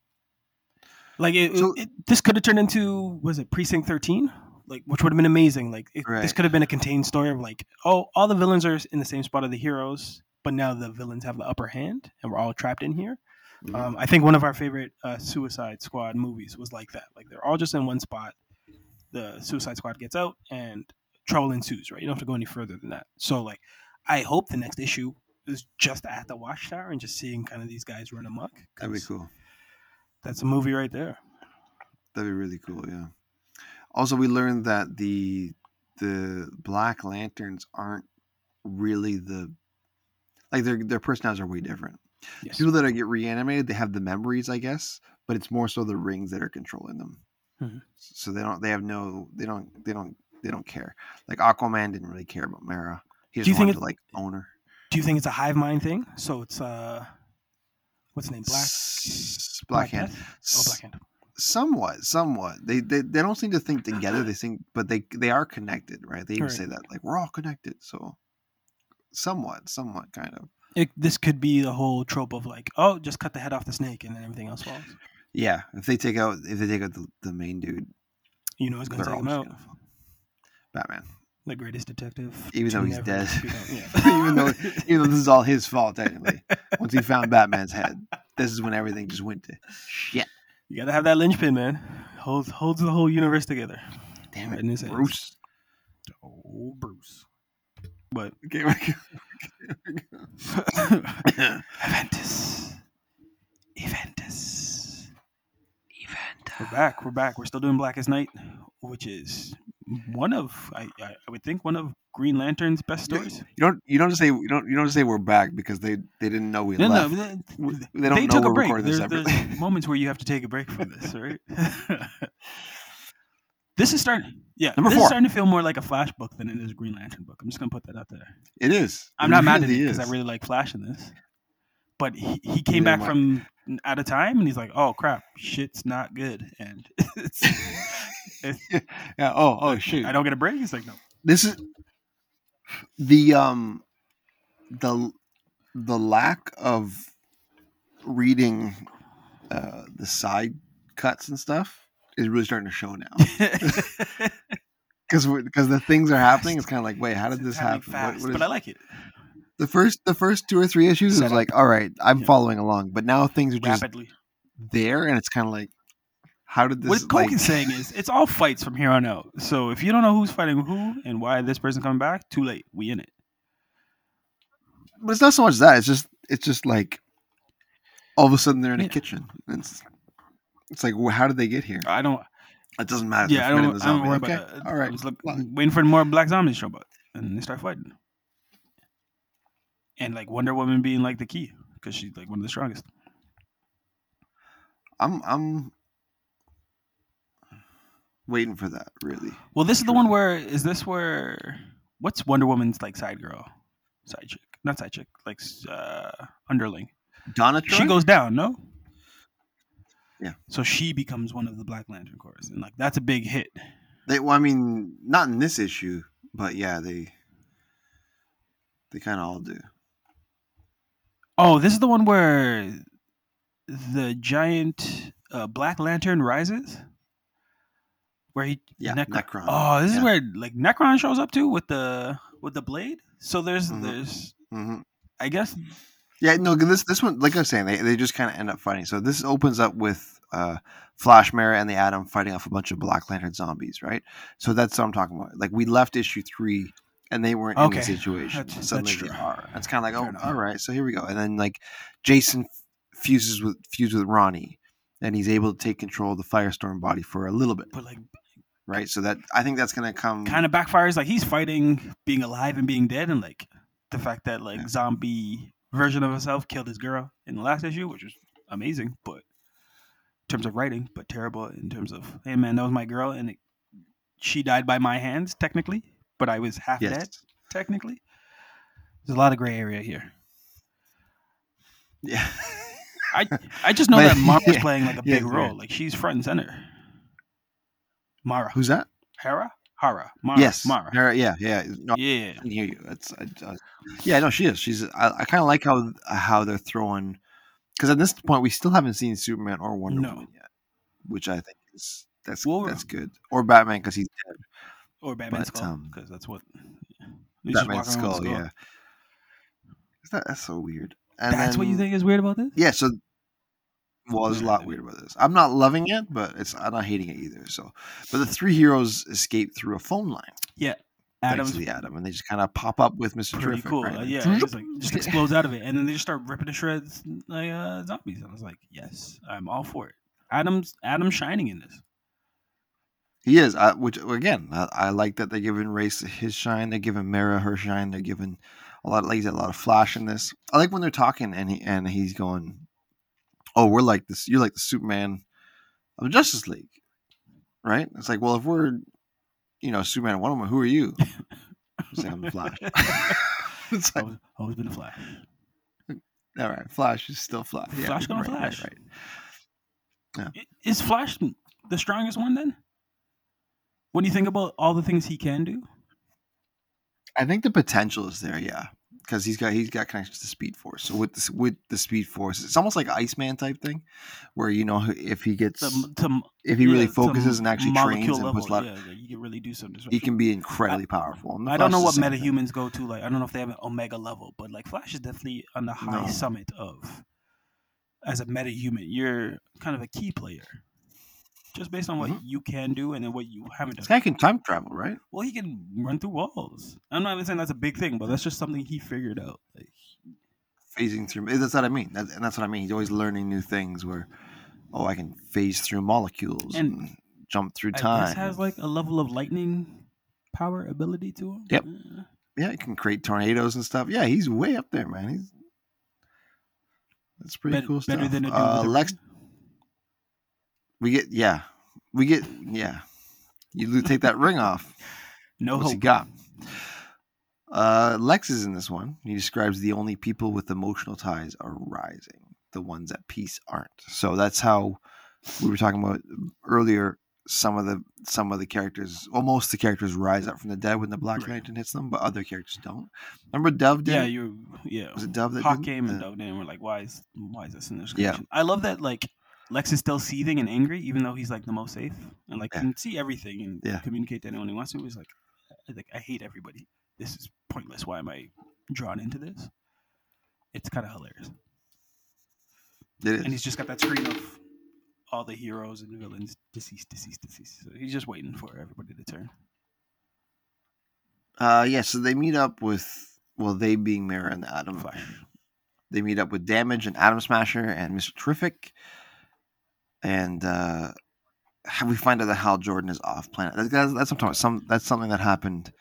like it, So- it, this could have turned into was it precinct 13 like which would have been amazing like it, this could have been a contained story of like oh all the villains are in the same spot of the heroes but now the villains have the upper hand and we're all trapped in here Mhm. um, i think one of our favorite uh, suicide squad movies was like that like they're all just in one spot the suicide squad gets out and trouble ensues right you don't have to go any further than that so like i hope the next issue is just at the watchtower and just seeing kind of these guys run amok That'd be cool. that's a movie right there That'd be really cool. Yeah. Also, we learned that the the Black Lanterns aren't really the like their their personalities are way different. Yes. People that are get reanimated, they have the memories, I guess, but it's more so the rings that are controlling them. Mhm. So they don't they have no they don't they don't they don't care. Like Aquaman didn't really care about Mara. He Do just you think wanted to like own her. Do you think it's a hive mind thing? So it's uh, what's the name? Black S- Black Hand. Oh, Black Hand. Somewhat, somewhat. They, they they don't seem to think together. They think, but they they are connected, right? They even Right. say that like we're all connected. So, somewhat, somewhat, kind of. It, this could be the whole trope of like, oh, just cut the head off the snake and then everything else falls. Yeah. If they take out if they take out the, the main dude, You know, it's gonna they're take him out. gonna. Batman. The greatest detective, Even though he's dead. [laughs] [laughs] Yeah. even though even though this is all his fault technically. [laughs] Once he found Batman's head, this is when everything just went to shit. you gotta have that linchpin, man. Holds holds the whole universe together. Damn Right in his it, hands. Bruce. Oh, Bruce. But Okay, okay. Aventus. Eventus. Event. We're back. We're back. We're still doing Blackest Night, which is one of I, I I would think one of Green Lantern's best stories. You don't you don't say you don't you don't say we're back because they they didn't know we No, no, left. they, They don't know took a we're break. recording this There's, there's [laughs] moments where you have to take a break from this, right? [laughs] this is starting. Yeah, Number this four. is starting to feel more like a Flash book than it is a Green Lantern book. I'm just gonna put that out there. It is. I'm It not mad at really it because I really like Flash in this. But he, he came back from out of time and he's like, "Oh crap, shit's not good," and [laughs] it's, [laughs] yeah. Oh oh shoot. I don't get a break. He's like, "No, This is the um the the lack of reading uh the side cuts and stuff is really starting to show now [laughs] because because the things are happening it's kind of like wait how did this happen What- what is- but I like it. the first the first two or three issues it Set was up. like all right i'm Yeah. following along but now things are just Rapidly. there and it's kind of like how did this what Coke like is saying is it's all fights from here on out. So if you don't know who's fighting who and why this person coming back, too late. We in it. but it's not so much that it's just it's just like all of a sudden they're in Yeah. a kitchen it's it's like well, how did they get here I don't. it doesn't matter Yeah, I don't. I don't worry okay about that. all I right was look, Fine. waiting for more black zombies to show up, and they start fighting. And like Wonder Woman being like the key because she's like one of the strongest. i'm i'm waiting for that really Well, this is the one where is this where what's Wonder Woman's like side girl, side chick, not side chick, like uh, underling. donna She goes down, no? Yeah. So she becomes one of the Black Lantern Corps, and like that's a big hit. They, well, I mean, not in this issue, but yeah, they they kind of all do. Oh, this is the one where the giant uh, Black Lantern rises, where he Yeah, Nekron. Nekron. Oh, this Yeah. is where like Nekron shows up too with the with the blade. So there's Mhm. there's hmm I guess Yeah, no, this this one, like I was saying, they, they just kind of end up fighting. So this opens up with uh, Flash, Mara, and the Atom fighting off a bunch of Black Lantern zombies, right? So that's what I'm talking about. Like we left issue three, and they weren't in the [laughs] situation. that's- Suddenly that's they true. are. It's kind of like, Fair oh, enough. all right, so here we go. And then like Jason fuses with fuses with Ronnie, and he's able to take control of the Firestorm body for a little bit, but like right? So that I think that's gonna come. kind of backfires. Like he's fighting being alive and being dead, and like the fact that like Yeah. zombie version of himself killed his girl in the last issue, which was amazing, but in terms of writing, but terrible in terms of hey man, that was my girl, and it, she died by my hands technically, but I was half yes. dead technically. There's a lot of gray area here. Yeah. I I just know [laughs] But- that Mara's playing like a Yeah, big yeah. role. Like she's front and center. Mara, Who's that? Hera, Hara, Mara, yes. Mara. Her- yeah, yeah. No, Yeah, I can hear you. That's I, I, yeah, no, she is. She's. I, I kind of like how how they're throwing because at this point we still haven't seen Superman or Wonder No. Woman yet, which I think is that's Well, that's good. Or Batman because he's dead. or Batman But, Skull, um, because that's what. he's just Batman's walking around with skull, yeah. Is that, that's so weird. And That's what you think is weird about this? Yeah. So, well, there's a lot weird about this. I'm not loving it, but it's I'm not hating it either. So, but the three heroes escape through a phone line. Yeah, Adam's the Atom, and they just kind of pop up with Mister pretty Terrific. cool. right? Uh, yeah, zoop, like just [laughs] explodes out of it, and then they just start ripping to shreds like uh, zombies. And I was like, yes, I'm all for it. Atom's Atom's shining in this. He is, I, which again, I, I like that they're giving Race his shine. They're giving Mara her shine. They're giving a lot, like you said, a lot of flash in this. I like when they're talking and he and he's going, "Oh, we're like this. You're like the Superman of the Justice League, right?" It's like, well, if we're, you know, Superman and Wonder Woman, who are you? [laughs] Like, I'm the Flash. [laughs] it's like, always, always been a flash. all right, Flash is still Flash. Flash gonna right, right, Flash. right. Yeah. Is Flash the strongest one then? When you think about all the things he can do, I think the potential is there, yeah, because he's got he's got connections to Speed Force. So with the, with the Speed Force, it's almost like Iceman type thing, where you know if he gets to, to if he really yeah, to focuses and actually trains molecule and puts a lot, yeah, like, you can really do something. he can be incredibly powerful. And I don't know what the thing. metahumans go to. Like, I don't know if they have an omega level, but like Flash is definitely on the high No. summit of as a metahuman. You're kind of a key player, just based on what Mhm. you can do and then what you haven't This done. guy can time travel, right? Well, he can run through walls. I'm not even saying that's a big thing, but that's just something he figured out. Like, Phasing through. That's what I mean. That's, and that's what I mean. He's always learning new things. Where, oh, I can phase through molecules and, And jump through time. guess has like a level of lightning power ability to him. Yep. Yeah, he can create tornadoes and stuff. Yeah, he's way up there, man. He's that's pretty bet- cool stuff. better than a dude uh, with a Lex, we get yeah, we get yeah. You take that ring off. no What's he hope. got? Uh, Lex is in this one. He describes the only people with emotional ties are rising. The ones at peace aren't. So that's how we were talking about earlier. Some of the some of the characters, well, most of the characters rise up from the dead when the Black Right. Lantern hits them, but other characters don't. Remember Dove did? Yeah, you. Yeah. Was it Dove that Hawk did came and Uh, dove and We're like, why is why is this in this Yeah. I love that like Lex is still seething and angry, even though he's like the most safe and like Yeah. can see everything and Yeah. communicate to anyone he wants to. He's like, I- like I hate everybody. This is pointless. Why am I drawn into this? It's kind of hilarious, It is. and he's just got that screen of all the heroes and villains deceased, deceased, deceased. So he's just waiting for everybody to turn. Uh, yeah, so they meet up with, well, they being Mara and Atom. Flash. They meet up with Damage and Atom Smasher and Mr. Terrific. And uh, we find out that Hal Jordan is off planet. That's, that's, that's, what I'm talking about. Some, that's something that happened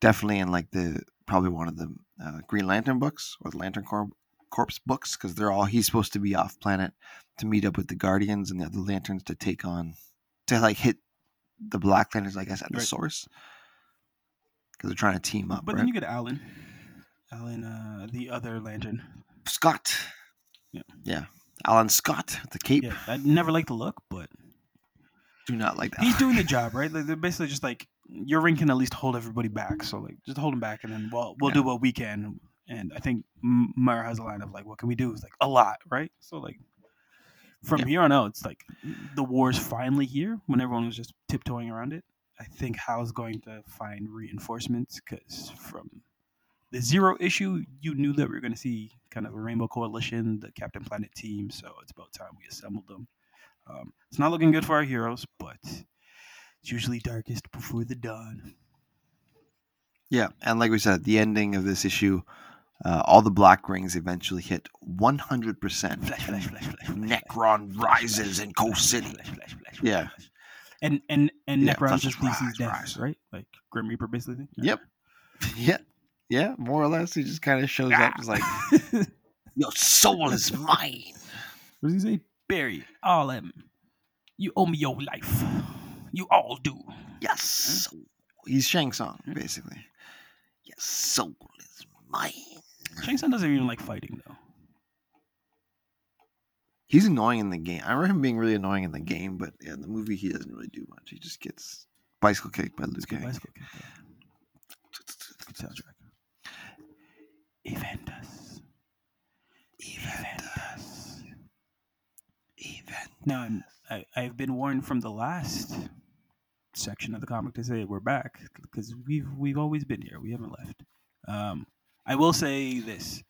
definitely in like the, probably one of the uh, Green Lantern books or the Lantern Corp, Corpse books because they're all, he's supposed to be off planet to meet up with the Guardians and the other Lanterns to take on, to like hit the Black Lanterns, I guess, at the source. Because they're trying to team up, But right? then you get Alan, Alan, uh, the other Lantern. Scott. Yeah. Yeah. Alan Scott the cape. Yeah, I never liked the look, but Do not like that. he's doing the [laughs] job, right? Like they're basically just like your ring can at least hold everybody back. So like just hold them back, and then we'll we'll do what we can. And I think Mara has a line of like, "What can we do?" It's like a lot, right? So like from Yeah. here on out, it's like the war's finally here. When everyone was just tiptoeing around it, I think Hal's going to find reinforcements because from the zero issue, you knew that we were going to see kind of a Rainbow Coalition, the Captain Planet team. So it's about time we assembled them. Um, it's not looking good for our heroes, but it's usually darkest before the dawn. Yeah. And like we said, at the ending of this issue, uh, all the black rings eventually hit 100%. Flash, flash, flash, flash, flash, Nekron rises in Coast City. Yeah. And and and Yeah, Nekron just DC's death, rise. right? Like Grim Reaper, basically. Yep. [laughs] Yeah. Yeah. More or less. He just kind of shows up. He's like, [laughs] your soul is mine. What does he say? Barry, all of them. You owe me your life. You all do. Yes. He's Shang Tsung, Hmm? basically. Your soul is mine. Shang Tsung doesn't even like fighting though. He's annoying in the game. I remember him being really annoying in the game, but yeah, in the movie he doesn't really do much. He just gets bicycle kicked by Kang. bicycle kick. Good soundtrack. Eventus. Eventus. Even Now I'm, I I've been warned from the last section of the comic to say we're back because we've we've always been here. We haven't left. Um, I will say this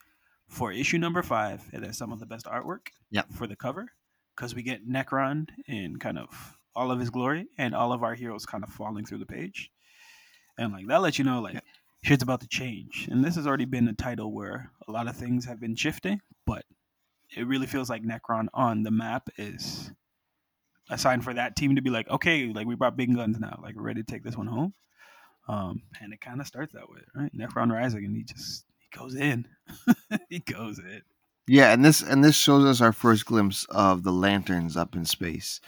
for issue number five, it has some of the best artwork. Yep. For the cover, because we get Nekron in kind of all of his glory, and all of our heroes kind of falling through the page, and like that lets you know like Yep. Shit's about to change. And this has already been a title where a lot of things have been shifting, but it really feels like Nekron on the map is a sign for that team to be like, okay, like we brought big guns now, like we're ready to take this one home. Um, and it kind of starts that way, right? Nekron rising, and he just he goes in, [laughs] he goes in. Yeah, and this and this shows us our first glimpse of the lanterns up in space.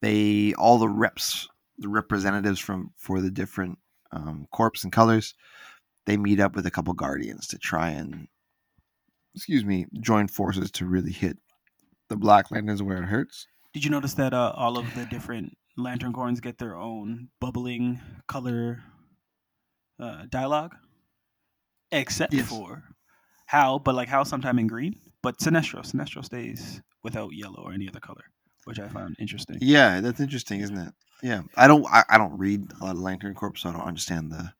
They all the reps, the representatives from for the different um, corps and colors, they meet up with a couple guardians to try and, excuse me, join forces to really hit the Black Lanterns where it hurts. Did you notice that uh, all of the different lantern corps get their own bubbling color uh, dialogue, except Yes. for Hal, but like Hal sometime in green, but Sinestro, Sinestro stays without yellow or any other color, which I found interesting. Yeah, that's interesting, isn't it? Yeah, I don't. I, I don't read a lot of Lantern Corps, so I don't understand the.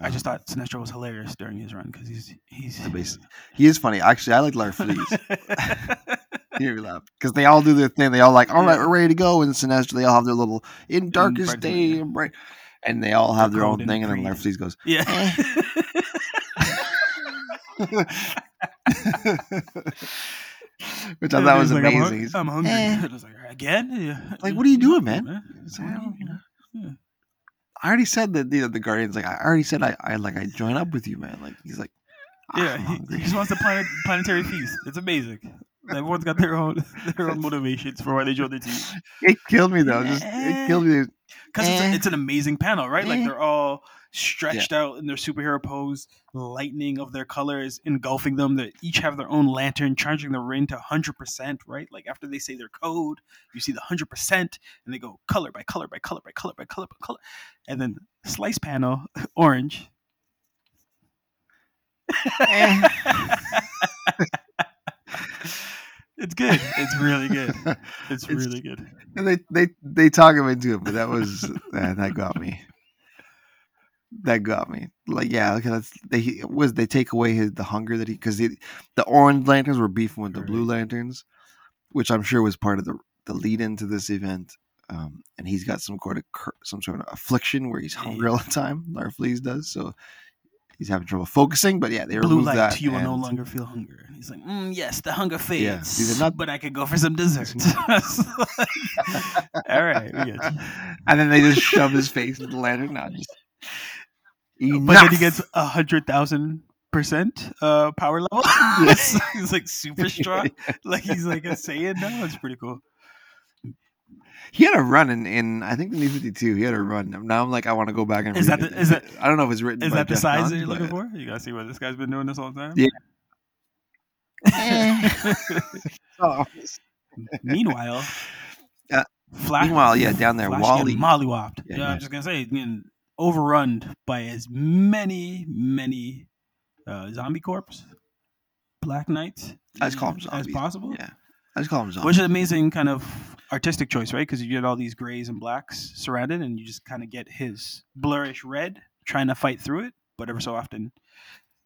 I just um, thought Sinestro was hilarious during his run because he's he's he is funny. Actually, I like Larfleeze. [laughs] He made me laugh because they all do their thing. They all like, all right, we're ready to go. And Sinestro, they all have their little in darkest day, and bright, and they all have Their own thing. And then creed. Larfleeze goes, yeah. which I thought was He's like, I'm amazing. I'm, hungry. Eh. [laughs] I was like, again? Yeah. Like, what are you doing, man? Huh? It's What like, are I don't- you- yeah. I already said that you know, the Guardians like I already said I, I like I join up with you, man. Like he's like, "Ah, Yeah, he, he just wants the planet, planetary feast. It's amazing. Everyone's got their own [laughs] their own motivations for why they join the team. it killed me though. Just it killed me. Because it's, Eh. it's an amazing panel, right? Like Eh. they're all stretched out in their superhero pose, lightning of their colors engulfing them. They each have their own lantern, charging the ring to 100%, right? Like after they say their code, you see the 100%, and they go color by color by color by color by color by color. And then slice panel, [laughs] orange. Eh. [laughs] it's good. It's really good. [laughs] It's, It's- really good. And they they they talk him into it, but that was uh, [laughs] that got me. That got me. Like yeah, okay, that's they was they take away his the hunger that he because the the orange lanterns were beefing with the blue lanterns, which I'm sure was part of the the lead into this event. Um, and he's got some sort of some sort of affliction where he's hungry all the time. Larfleeze does so. He's having trouble focusing, but yeah, they Blue light, that. you will no longer feel hunger. And he's like, mm, yes, the hunger fades, Yeah, not- [laughs] but I could go for some dessert. [laughs] All right, [laughs] and then they just shove his face into the lantern. Not just. But then he gets a hundred thousand percent uh power level. Yes. he's like super strong. Like he's like a Saiyan now. It's pretty cool. He had a run in, in I think the New Fifty Two. He had a run. Now I'm like, I want to go back and. Is read that it. the- is that- I don't know if it's written. Is that the size Johns, that you're looking for? You gotta see what this guy's been doing this whole time. Yeah. [laughs] Oh. Meanwhile, Uh, Flash. Meanwhile, yeah, down there, Flash Wally. mollywopped. Yeah, Yeah. I'm just gonna say, getting overrun by as many, many uh, zombie corps, Black Knights, just as possible. Yeah, I just call him zombie. Which is an amazing kind of artistic choice, right? Because you get all these grays and blacks surrounded, and you just kind of get his blurrish red trying to fight through it. But ever so often,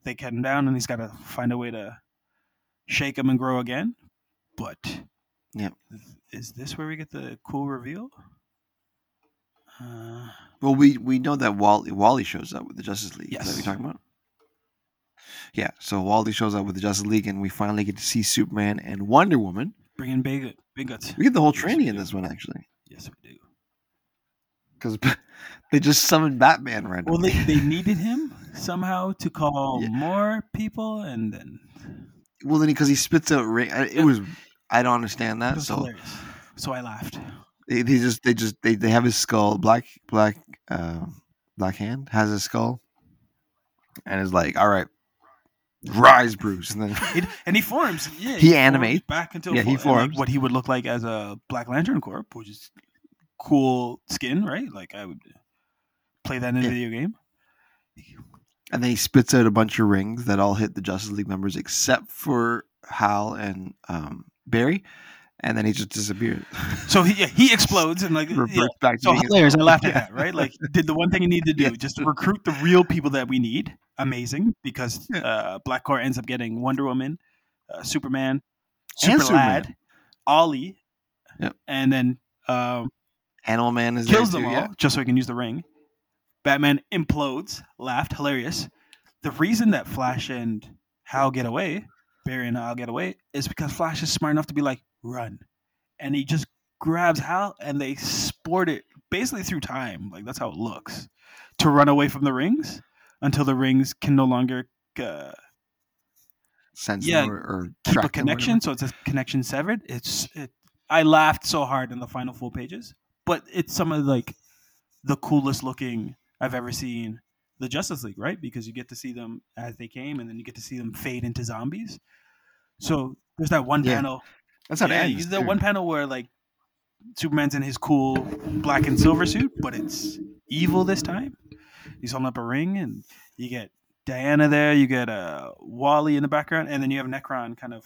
they cut him down, and he's got to find a way to shake him and grow again. But Yep. is this where we get the cool reveal? Uh, Well, we we know that Wally Wally shows up with the Justice League. Is that what Yes. you're talking about? Yeah. So Wally shows up with the Justice League, and we finally get to see Superman and Wonder Woman. bring in big, big guts. We get the whole Yes, training in this one actually, Yes, we do. because [laughs] they just summoned Batman Well, they, they [laughs] needed him somehow to call Yeah. more people, and then Well, then because he spits out ring, I- it was I don't understand that. So hilarious. So I laughed. they, they just they just they, they have his skull. Black Black uh, Black Hand has his skull, and is like, all right, rise, Bruce, and then [laughs] It, and he forms. [laughs] Yeah, He forms animates. back until Yeah, he and, like, forms. what he would look like as a Black Lantern Corp, which is cool skin, right? Like I would play that in a Yeah. video game. and then he spits out a bunch of rings that all hit the Justice League members except for Hal and um, Barry, and then he just disappears. [laughs] So he yeah, he explodes and like [laughs] Reverts yeah. back to So hilarious. I laughed at that, right? Like did the one thing he needed to do, Yeah. just recruit the real people that we need. Amazing, because Yeah. uh, Black Corps ends up getting Wonder Woman, uh, Superman, And Super Superman. Lad, Ollie, Yep. and then um, Animal Man is kills them too, all yeah. just so he can use the ring. Batman implodes. Laughed. Hilarious. The reason that Flash and Hal get away, Barry and Hal get away, is because Flash is smart enough to be like, run. And he just grabs Hal and they sport it basically through time. Like, that's how it looks. To run away from the rings until the rings can no longer uh, Sense Yeah, or, or keep a track them or connection. So it's a connection severed. It's it. I laughed so hard in the final full pages, but it's some of like the coolest looking I've ever seen the Justice League, right? Because you get to see them as they came, and then you get to see them fade into zombies. So there's that one Yeah. panel. That's how it yeah, ends. the one panel where like Superman's in his cool black and silver suit, but it's evil this time. He's holding up a ring, and you get Diana there. You get uh, Wally in the background, and then you have Nekron kind of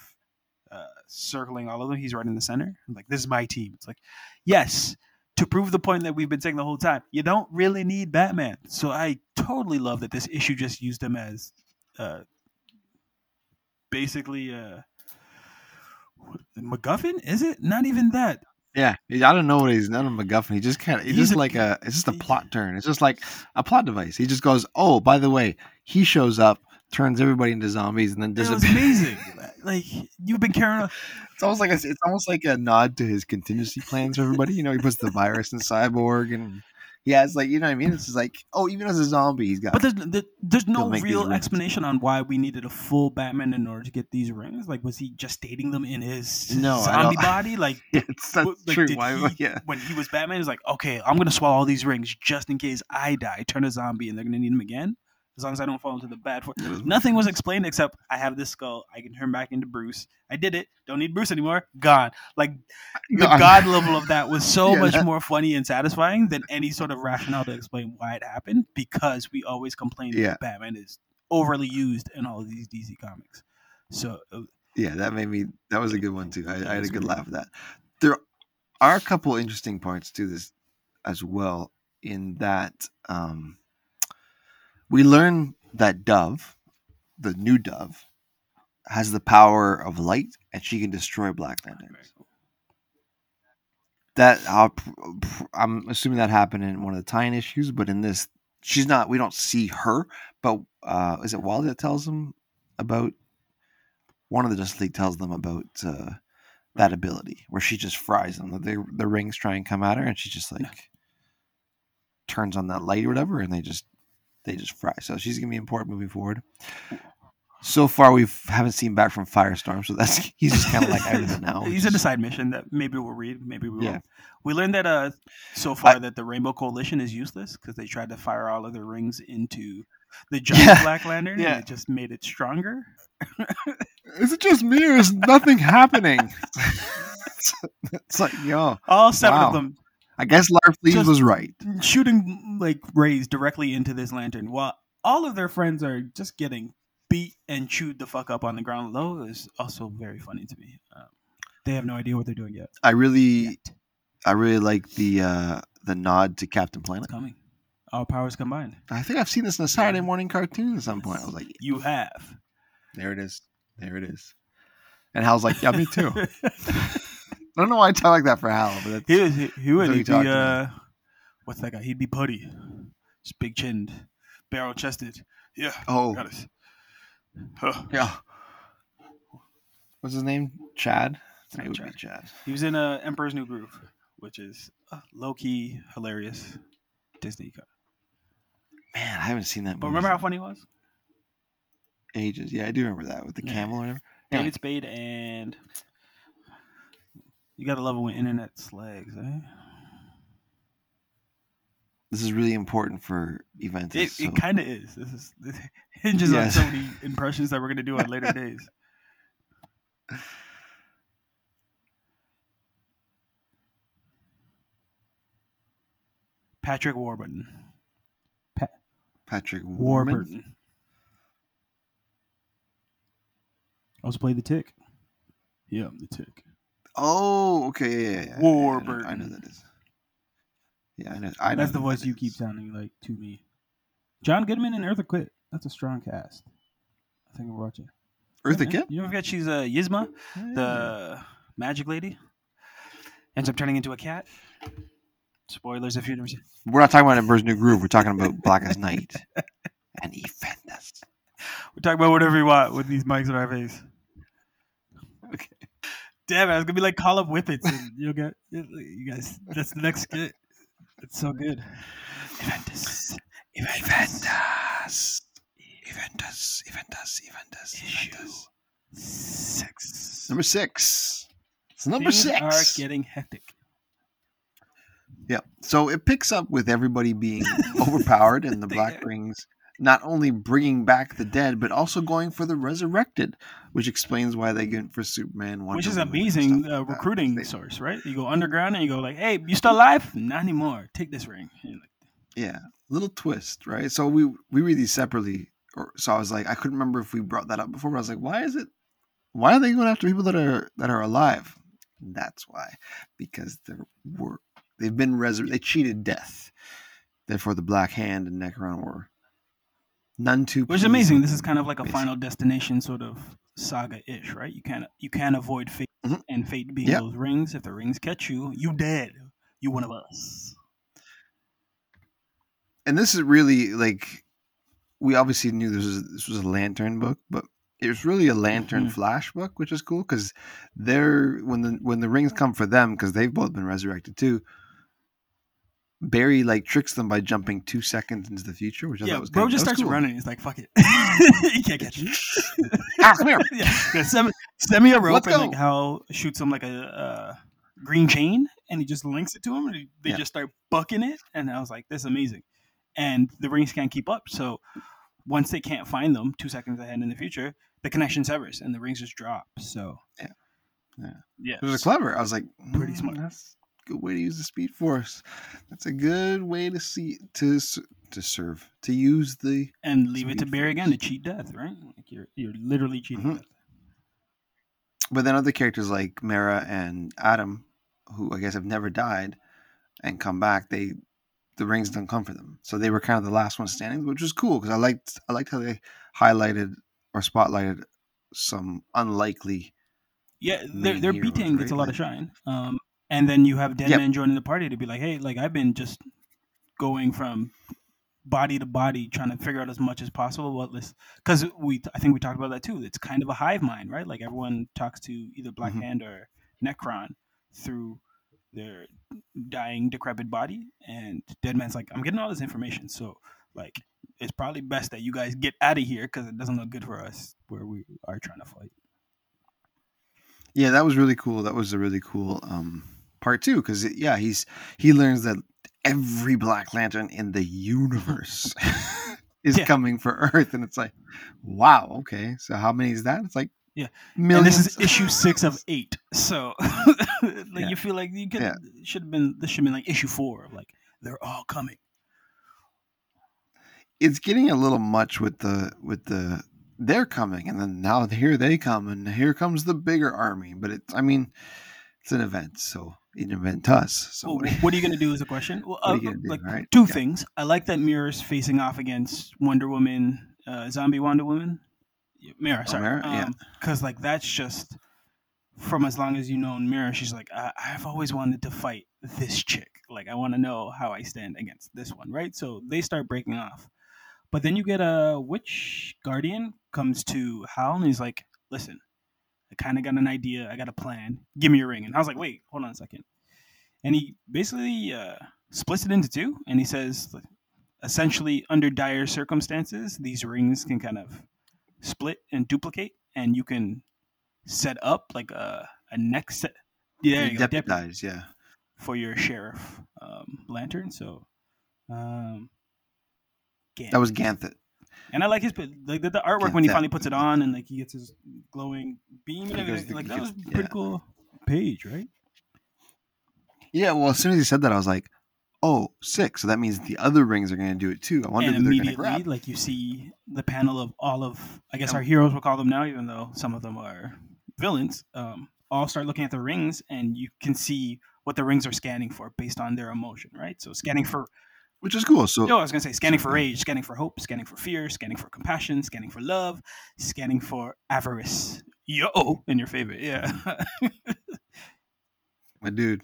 uh, circling all of them. He's right in the center. I'm like, this is my team. It's like, yes, to prove the point that we've been saying the whole time, you don't really need Batman. So I totally love that this issue just used him as uh, basically uh, MacGuffin. Is it not even that? Yeah, I don't know what he's none of MacGuffin. He just kind of, it's He's just a- like a, it's just a plot turn. It's just like a plot device. He just goes, oh, by the way, he shows up, turns everybody into zombies, and then disappears. amazing. like you've been carrying. [laughs] It's almost like a, it's almost like a nod to his contingency plans for everybody. You know, he puts the virus in Cyborg, and he has like, you know what I mean? It's just like, oh, even as a zombie, he's got. But there's there- there's no He'll make these real explanation on why we needed a full Batman in order to get these rings. Like, was he just stating them in his No, zombie body? Like, [laughs] it's that's like, true. did Why? he- yeah, when he was Batman, he's like, okay, I'm gonna swallow all these rings just in case I die, turn a zombie, and they're gonna need them again. As long as I don't fall into the bad force. Nothing was explained except I have this skull. I can turn back into Bruce. I did it. Don't need Bruce anymore. Gone. Like the God. god level of that was so [laughs] Yeah, much that- more funny and satisfying than any sort of rationale to explain why it happened. Because we always complain Yeah. that Batman is overly used in all of these DC comics. So uh, Yeah, that made me. That was a good one too. I, I had a good laugh at that. There are a couple interesting parts to this as well. In that, um, we learn that Dove, the new Dove, has the power of light, and she can destroy Black Lanterns. That I'll, I'm assuming that happened in one of the tie-in issues, but in this, she's not. We don't see her, but uh, is it Wally that tells them about? One of the Justice League tells them about uh, that ability, where she just fries them. The the rings try and come at her, and she just like turns on that light or whatever, and they just they just fry. So she's gonna be important moving forward. So far, we haven't seen back from Firestorm, so that's [laughs] he's just kind of like out of it now. He's in a side mission that maybe we'll read, maybe we Yeah. won't. We learned that uh so far that the Rainbow Coalition is useless because they tried to fire all of their rings into the [laughs] giant Yeah. Black Lantern Yeah. and it just made it stronger. Is it just me or is [laughs] nothing happening? it's like, yo, All seven Wow. of them I guess Larfleeze was right. shooting like rays directly into this lantern while all of their friends are just getting beat and chewed the fuck up on the ground low is also very funny to me. Um, they have no idea what they're doing yet. I really, Yet. I really like the uh the nod to Captain Planet. It's coming. All powers combined. I think I've seen this in a Saturday morning cartoon at some point. I was like, [laughs] You have. there it is, there it is. And Hal's like, yeah, me too. [laughs] I don't know why I talk like that for Hal, but that's, He was he, he would he'd be uh what's that guy? He'd be putty. Just big chinned, barrel chested. Yeah, oh got it. Huh. yeah. What's his name? Chad. It would Chad. be Chad. He was in uh, Emperor's New Groove, which is uh, low key hilarious Disney. co- Man, I haven't seen that. But movie remember how funny he was? ages. Yeah, I do remember that with the Yeah. camel or whatever. Yeah. David Spade and you gotta love it when internet slags, eh? This is really important for events. It, so- it kind of is. This is this [laughs] hinges on so many [laughs] impressions that we're gonna do on later days. Patrick Warburton. Pat Patrick Warburton. Warburton. Also played the Tick. Yeah, the Tick. Oh, okay. Yeah, yeah, yeah. I know- I know that is. Yeah, I know. I know That's the who voice that you is. keep sounding like to me. John Goodman and Eartha Kitt. That's a strong cast. I think we'll watching. it. Eartha Yeah, Kitt. You don't forget she's uh, Yzma, Yeah. the magic lady. Ends up turning into a cat. Spoilers if you've never seen. We're not talking about Emperor's New Groove. We're talking about Black as Night and Defenders. [laughs] We talk about whatever you want with these mics in our face. Damn it! It's gonna be like Call of Whippets, and you'll get you guys. That's the next skit. It's so good. Eventus. Eventus. Eventus. Eventus. Eventus. Eventus. six. Number six. It's number Things six. are getting hectic. Yeah. So it picks up with everybody being [laughs] overpowered and the Black. Rings not only bringing back the dead, but also going for the resurrected, which explains why they get for Superman. Wonder which is Woman, amazing uh, like recruiting They- source, right? You go underground and you go like, "Hey, you still alive? Not anymore. Take this ring." Like, Yeah, little twist, right? So we we read these separately, or so I was like, I couldn't remember if we brought that up before. But I was like, why is it? Why are they going after people that are that are alive? That's why, because they were they've been resurrected. They cheated death. Therefore, the Black Hand and Nekron were none too. Which is amazing. This is kind of like a final destination sort of saga ish, right? You can't you can't avoid fate, Mhm. and fate being Yep. those rings. If the rings catch you, you dead. You one of us. and this is really like we obviously knew this was this was a lantern book, but it was really a lantern Mhm. flash book, which is cool because they're when the when the rings come for them because they've both been resurrected too. Barry like tricks them by jumping two seconds into the future, which I yeah, thought was bro kinda, just starts cool. running. He's like, "Fuck it, [laughs] [laughs] you can't catch me." Ah, come here. [laughs] yeah, yeah, send, me, send me a rope Let's and like go. Hal shoots him like a uh, green chain, and he just links it to him, and they Yeah. just start bucking it. And I was like, "This is amazing." And the rings can't keep up, so once they can't find them, two seconds ahead in the future, the connection severs and the rings just drop. So Yeah. Yeah. yeah, It was clever. I was like, Pretty "Mm, smart. That's good way to use the speed force. That's a good way to see to to serve to use the and leave it to bear again to cheat death, right? Like you're you're literally cheating Mhm. death. But then other characters like Mera and Atom, who I guess have never died and come back, they the rings don't come for them. So they were kind of the last one standing, which was cool because I liked I liked how they highlighted or spotlighted some unlikely. Yeah, their their beating gets a lot of shine. Um, and then you have Dead Yep. Man joining the party to be like, hey, like I've been just going from body to body trying to figure out as much as possible what because we I think we talked about that too. It's kind of a hive mind, right? Like everyone talks to either Black Mhm. Hand or Nekron through their dying decrepit body, and Deadman's like, I'm getting all this information, so like it's probably best that you guys get out of here because it doesn't look good for us where we are trying to fight. Yeah, that was really cool. That was a really cool um, part two because yeah, he's he learns that every Black Lantern in the universe [laughs] [laughs] is Yeah. coming for Earth, and it's like, wow, okay, so how many is that? It's like Yeah. millions. And this is issue [laughs] six of eight. So like Yeah. you feel like you could Yeah. should have been this should have been like issue four of like they're all coming. it's getting a little much with the with the they're coming and then now here they come and here comes the bigger army but it's i mean it's an event so an event to us so Well, what do you- what are you gonna do is a question. Well, uh, do, like right? two Yeah. things. I like that Mirror's facing off against Wonder Woman, uh, zombie Wonder Woman. Mirror, sorry. Mira? Yeah. Because like that's just from as long as you know Mirror, she's like I- I've always wanted to fight this chick. Like I want to know how I stand against this one, right? So they start breaking off. But then you get a witch guardian comes to Hal and he's like, "Listen, I kind of got an idea. I got a plan. Give me your ring." And I was like, "Wait, hold on a second. And he basically uh, splits it into two, and he says, essentially, under dire circumstances, these rings can kind of split and duplicate, and you can set up like a a next set. Yeah, you deputize yeah for your sheriff um, lantern. So, um, that was ganthet and I like his like the, the artwork when he finally puts it on and like he gets his glowing beam and everything. Like that was a pretty yeah. cool page, right? yeah well as soon as he said that i was like oh six so that means the other rings are going to do it too i wonder and who they're going to immediately, grab like you see the panel of all of I guess our heroes will call them now, even though some of them are villains. Um, all start looking at the rings, and you can see what the rings are scanning for based on their emotion, right? So scanning for which is cool so no, I was gonna say scanning for rage, scanning for hope, scanning for fear, scanning for compassion, scanning for love, scanning for avarice. Yo, in your favorite, yeah. [laughs] my dude.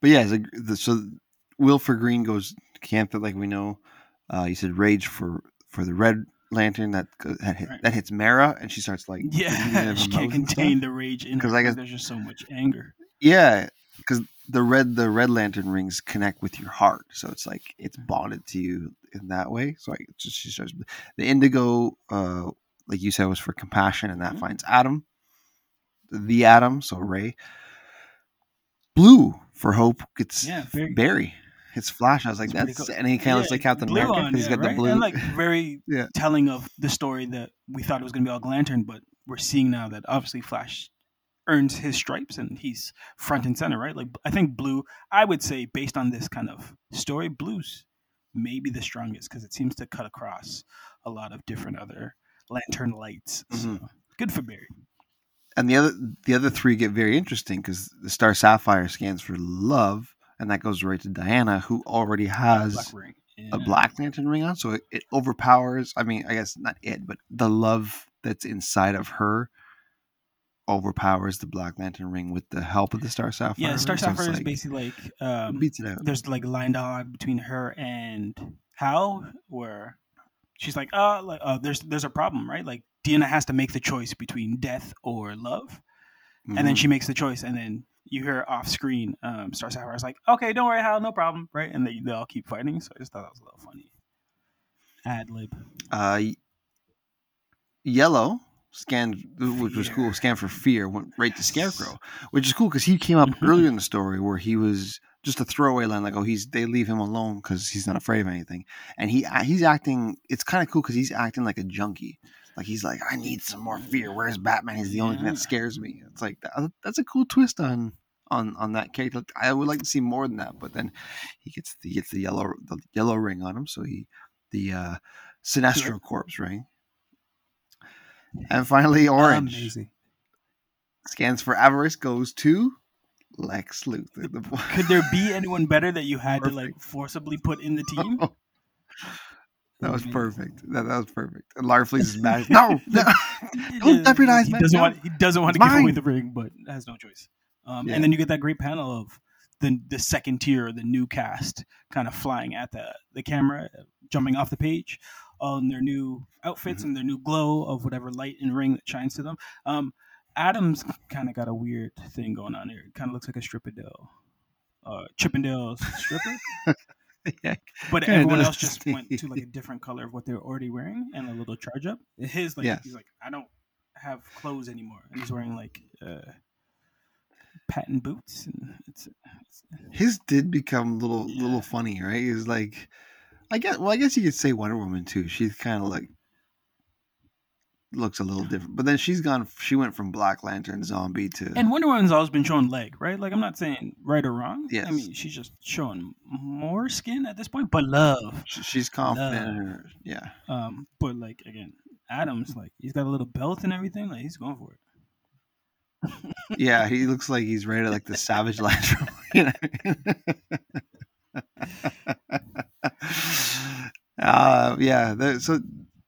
But yeah, so, so Wilford Green goes Cantha, like we know. Uh, you said rage for for the red lantern that that, hit, Right. that hits Mera, and she starts like yeah, [laughs] she can't contain the rage in [laughs] her 'Cause I guess- there's just so much anger. Yeah, because the red the red lantern rings connect with your heart, so it's like it's bonded to you in that way. So i just she starts the indigo, uh, like you said, was for compassion, and that Mhm. finds Adam, the Atom, so Ray. Blue for hope gets Yeah, very Barry. It's Flash. I was like, It's that's cool. and he kind of looks like Captain blue America because he's yeah, got the blue. And like very [laughs] Yeah. telling of the story that we thought it was going to be all Lantern, but we're seeing now that obviously Flash earns his stripes and he's front and center, right? Like I think blue, I would say based on this kind of story, blue's maybe the strongest because it seems to cut across a lot of different other Lantern lights. So Mhm. good for Barry. and the other the other three get very interesting because the Star Sapphire scans for love, and that goes right to Diana, who already has Black ring. a Black Lantern ring on, so it, it overpowers. I mean, I guess not it, but the love that's inside of her overpowers the Black Lantern ring with the help of the Star Sapphire. Yeah, Star ring, so Sapphire is like- basically like um, beats it out. there's like line dialogue between her and Hal where she's like, uh, like uh, there's there's a problem, right? Like Diana has to make the choice between death or love, and then Mhm. she makes the choice, and then you hear off screen, um, Star Sapphire's like, okay, don't worry, Hal, no problem, right? And they they all keep fighting. So I just thought that was a little funny. Ad lib. Uh, yellow scanned, which was cool. Scanned for fear went right to Scarecrow, which is cool because he came up Mhm. earlier in the story where he was just a throwaway line, like, "Oh, he's they leave him alone because he's not afraid of anything," and he he's acting. It's kind of cool because he's acting like a junkie. Like he's like, I need some more fear. Where's Batman? He's the only thing that scares me. It's like that, that's a cool twist on on on that character. I would like to see more than that, but then he gets he gets the yellow the yellow ring on him, so he the uh, Sinestro Corps ring. And finally, orange Amazing. scans for avarice goes to Lex Luthor. The boy. Could there be [laughs] anyone better that you had to like forcibly put in the [laughs] team? that was perfect. That, that was perfect. And Larfleeze is mad. No, [laughs] no. Don't jeopardize he doesn't no. want he doesn't want to It's give away mine. the ring, but has no choice. Um, Yeah. And then you get that great panel of the the second tier, the new cast, kind of flying at the the camera, jumping off the page, in their new outfits Mm-hmm. and their new glow of whatever light and ring that shines to them. Um, Atom's kind of got a weird thing going on here. It kind of looks like a Strippendale, uh, Chippendale stripper. [laughs] yeah. But everyone else just went to like a different color of what they're already wearing and a little charge up. His like he's like, I don't have clothes anymore, and he's wearing like uh, patent boots, and it's, it's His did become a little Yeah. little funny, right? He's like, I guess. Well, I guess you could say Wonder Woman too. She's kind of like looks a little different, but then she's gone. She went from Black Lantern zombie to and Wonder Woman's always been showing leg, right? Like I'm not saying right or wrong. Yes. I mean she's just showing more skin at this point, but love. she's confident. in Love. her, yeah. Um, but like again, Atom's like he's got a little belt and everything. Like he's going for it. Yeah, he looks like he's ready to like the Savage Lantern. [laughs] you know? [laughs] uh, yeah. The, so,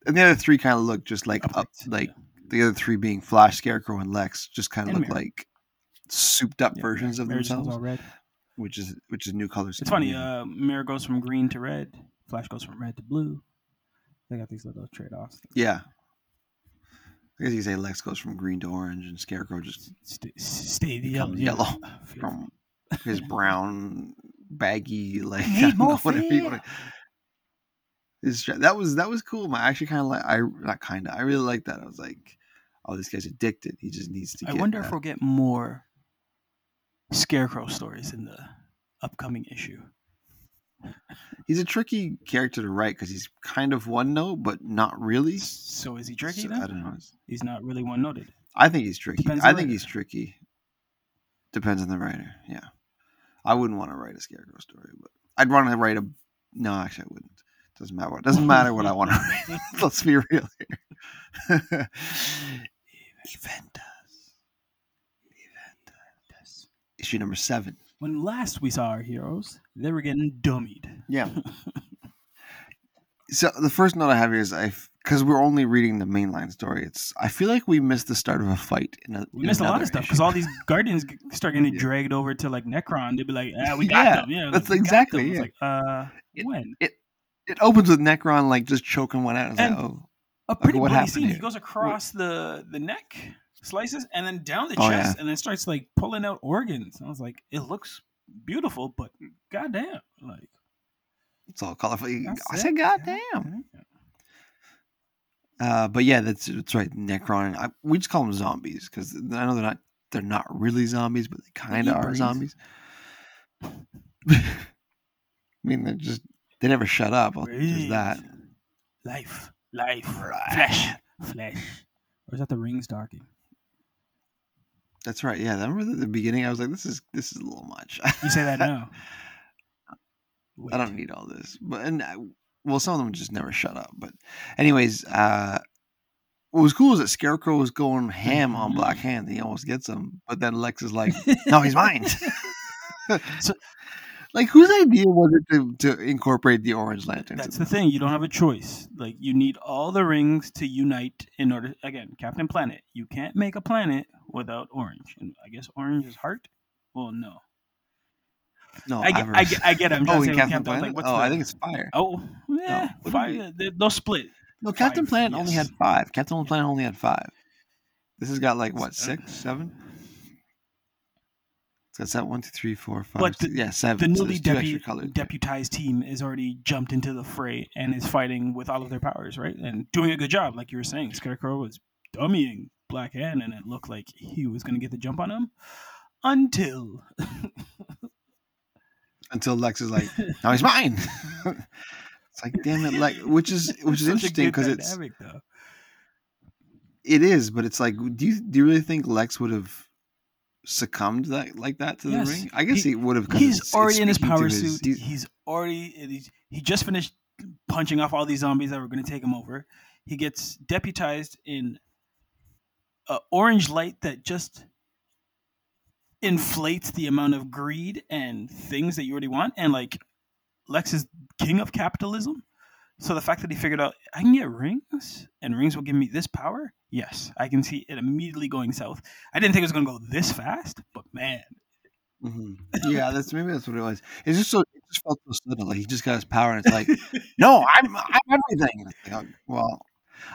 and the other three kind of look just like up, like the other three being Flash, Scarecrow, and Lex, just kind of And look Mary. like souped up Yeah, versions of Mary themselves, all red. which is which is new colors. It's funny. Uh, Mirror goes from green to red. Flash goes from red to blue. They got these little trade offs. yeah. I guess you say Lex goes from green to orange, and Scarecrow just Stay, stay yellow. Yellow from his brown baggy [laughs] like Need I don't more know, whatever you wanna- That was that was cool. I actually kind of like I not kind of I really like that. I was like, oh, this guy's addicted. He just needs to. Get I wonder that. if we'll get more Scarecrow stories in the upcoming issue. he's a tricky character to write because he's kind of one note, but not really. So is he tricky So? I don't know. He's not really one noted. I think he's tricky. Depends I think writer. he's tricky. Depends on the writer. Yeah, I wouldn't want to write a scarecrow story, but I'd want to write a. No, actually, I wouldn't. Doesn't matter what. Doesn't matter what I want to read. Let's be real here. [laughs] Eventus. Eventus. Issue number seven. When last we saw our heroes, they were getting dummied. Yeah. [laughs] so the first note I have here is I, because we're only reading the mainline story. It's I feel like we missed the start of a fight. In a, We in missed a lot of stuff because all these guardians [laughs] start getting Yeah. dragged over to like Nekron. They'd be like, "Ah, we got Yeah, them." Yeah, that's like, exactly. It's yeah. like, uh, It- when? it opens with Nekron like just choking one out. It's like, oh, A pretty what bloody scene. He goes across the the neck, slices, and then down the Oh, chest, yeah. and then starts like pulling out organs. I was like, it looks beautiful, but goddamn, like it's all colorful. that's I said, goddamn. yeah. Uh, but yeah, that's that's right. Nekron. I, we just call them zombies because I know they're not they're not really zombies, but they kind of are zombies. [laughs] I mean, they're just they never shut up. There's that. Life, life, flesh, flesh. Or is that the rings talking? That's right. Yeah, I remember at the beginning. I was like, "This is this is a little much." You say that [laughs] now. I don't need all this. But and I, well, some of them just never shut up. But anyways, uh what was cool is that Scarecrow was going ham on. Black Hand. He almost gets him, but then Lex is like, "No, he's mine." [laughs] So- like, whose idea was it to, to incorporate the Orange Lanterns? That's the this? thing. You don't have a choice. Like you need all the rings to unite in order. Again, Captain Planet. You can't make a planet without orange. And I guess orange is heart. Well, no. No, I get, I get, I get. it. I'm [laughs] oh, trying to in say Captain Captain Planet. Like, oh, the, I think it's Fire. Oh, yeah. did fire. They, they'll split. No, Captain Five, Planet only had five. Captain Planet only had five. This has got like what six, seven? So it's got one, two, three, four, five. But the- yeah, seven. so newly extra colors. deputized team is already jumped into the fray and is fighting with all of their powers, right? And doing a good job, like you were saying. Scarecrow was dummying Black Hand, and it looked like he was going to get the jump on him until [laughs] Until Lex is like, "Now he's mine." [laughs] it's like, damn it, Lex. Which is [laughs] which is interesting because it's though. it is, but it's like, do you do you really think Lex would have succumbed that like that to Yes. the ring? I guess He- he, would have. He's already in his power his- suit. he's- He's already he's, he just finished punching off all these zombies that were going to take him over. He gets deputized in a orange light that just inflates the amount of greed and things that you already want. And like Lex is king of capitalism. So the fact that he figured out I can get rings and rings will give me this power, yes, I can see it immediately going south. I didn't think it was going to go this fast, but man, Mhm. [laughs] Yeah, that's maybe that's what it was. It's just so it just felt so sudden. Like he just got his power, and it's like, [laughs] no, I'm I'm everything. Like, oh, well,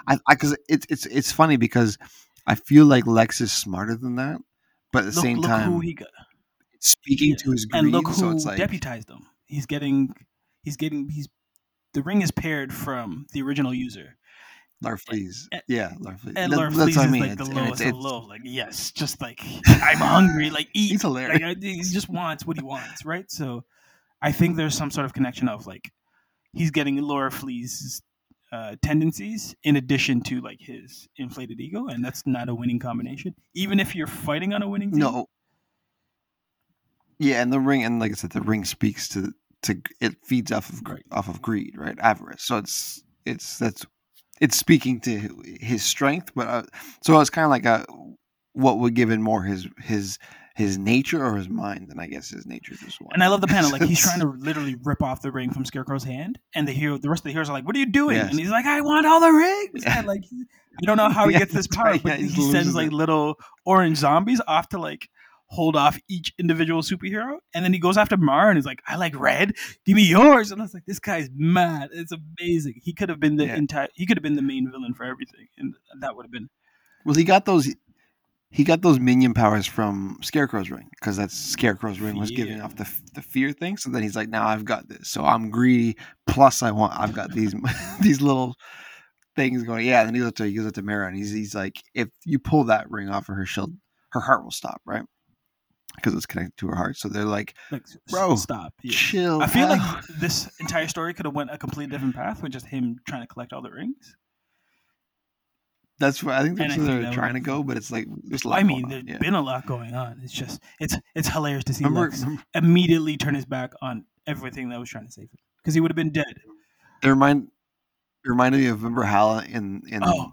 I because it's it's it's funny because I feel like Lex is smarter than that, but at the look, same look time, who he got. speaking Yeah, to his greed. and look who so it's like, deputized him. He's getting, he's getting, he's the ring is paired from the original user, Larfleeze. Yeah, Larfleeze. and That- Lord that's I is mean. like the It's- lowest it's- low. Like yes, just like [laughs] I'm hungry. Like eat. He's hilarious. Like he just wants what he wants, right? So I think there's some sort of connection of like he's getting Laura uh, tendencies in addition to like his inflated ego, and that's not a winning combination. Even if you're fighting on a winning team, No. Yeah, and the ring, and like I said, the ring speaks to to it feeds off of Right. off of greed, right? Avarice. So it's it's that's it's speaking to his strength, but uh, so it's kind of like a what would give it more his his his nature or his mind, and I guess his nature is one. And I love the panel. Like he's [laughs] trying to literally rip off the ring from Scarecrow's hand, and the hero, the rest of the heroes are like, "What are you doing?" Yes. And he's like, "I want all the rings." Yeah. [laughs] And like, I don't know how he Yeah, gets this power, right. but Yeah, he sends like it. little orange zombies off to like hold off each individual superhero, and then he goes after Mar and he's like, "I like red. Give me yours." And I was like, "This guy's mad. It's amazing. He could have been the Yeah. entire. He could have been the main villain for everything, and that would have been Well, he got those. He got those minion powers from Scarecrow's ring because that's Scarecrow's ring was giving off the the fear thing. So then he's like, now I've got this. So I'm greedy. Plus, I want. I've got these [laughs] these little things going. Yeah. And then he goes up to he goes up to Mera and he's he's like, if you pull that ring off of her, she'll her heart will stop, right? Because it's connected to her heart. So they're like, like, Bro, stop. Yeah. chill. I feel out." like [laughs] this entire story could have went a completely different path with just him trying to collect all the rings. that's what I think that's where think they're trying to go. But it's like there's a lot. I mean, there's. Yeah. been a lot going on. It's just it's it's hilarious to see Remember, Lex remember immediately turn his back on everything that was trying to save him because he would have been dead. it remind it reminded me of remember Hal in in Oh,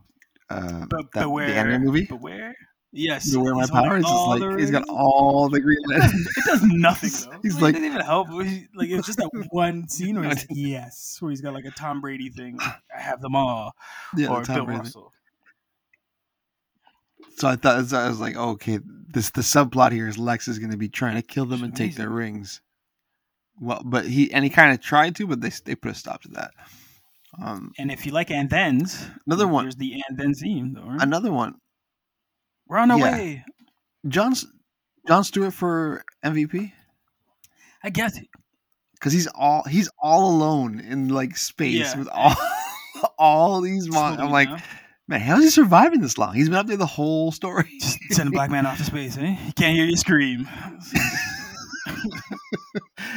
uh, that, beware, the anime movie. beware. Yes, You where my powers. is? Like he's got all the green [laughs] It does, it does [laughs] nothing He's- though. he's Like, like- it doesn't even help. He- Like it's just that [laughs] one scene where he's like, yes, where he's got like a Tom Brady thing. I have them all, yeah, or Tom Bill Brady. Russell. So I thought I was like, oh, okay, this the subplot here is Lex is going to be trying to kill them and take their rings. Well, but he and he kind of tried to, but they they put a stop to that. Um, And if you like and thens, Another one. There's the and then theme. Though, right? another one, We're on our yeah. way. John John Stewart for MVP I guess because he's all he's all alone in like space Yeah. with all [laughs] all these mon- I'm like, man, how's he surviving this long? He's been up there the whole story. Just send a black man off to space, eh? He can't hear you scream. [laughs]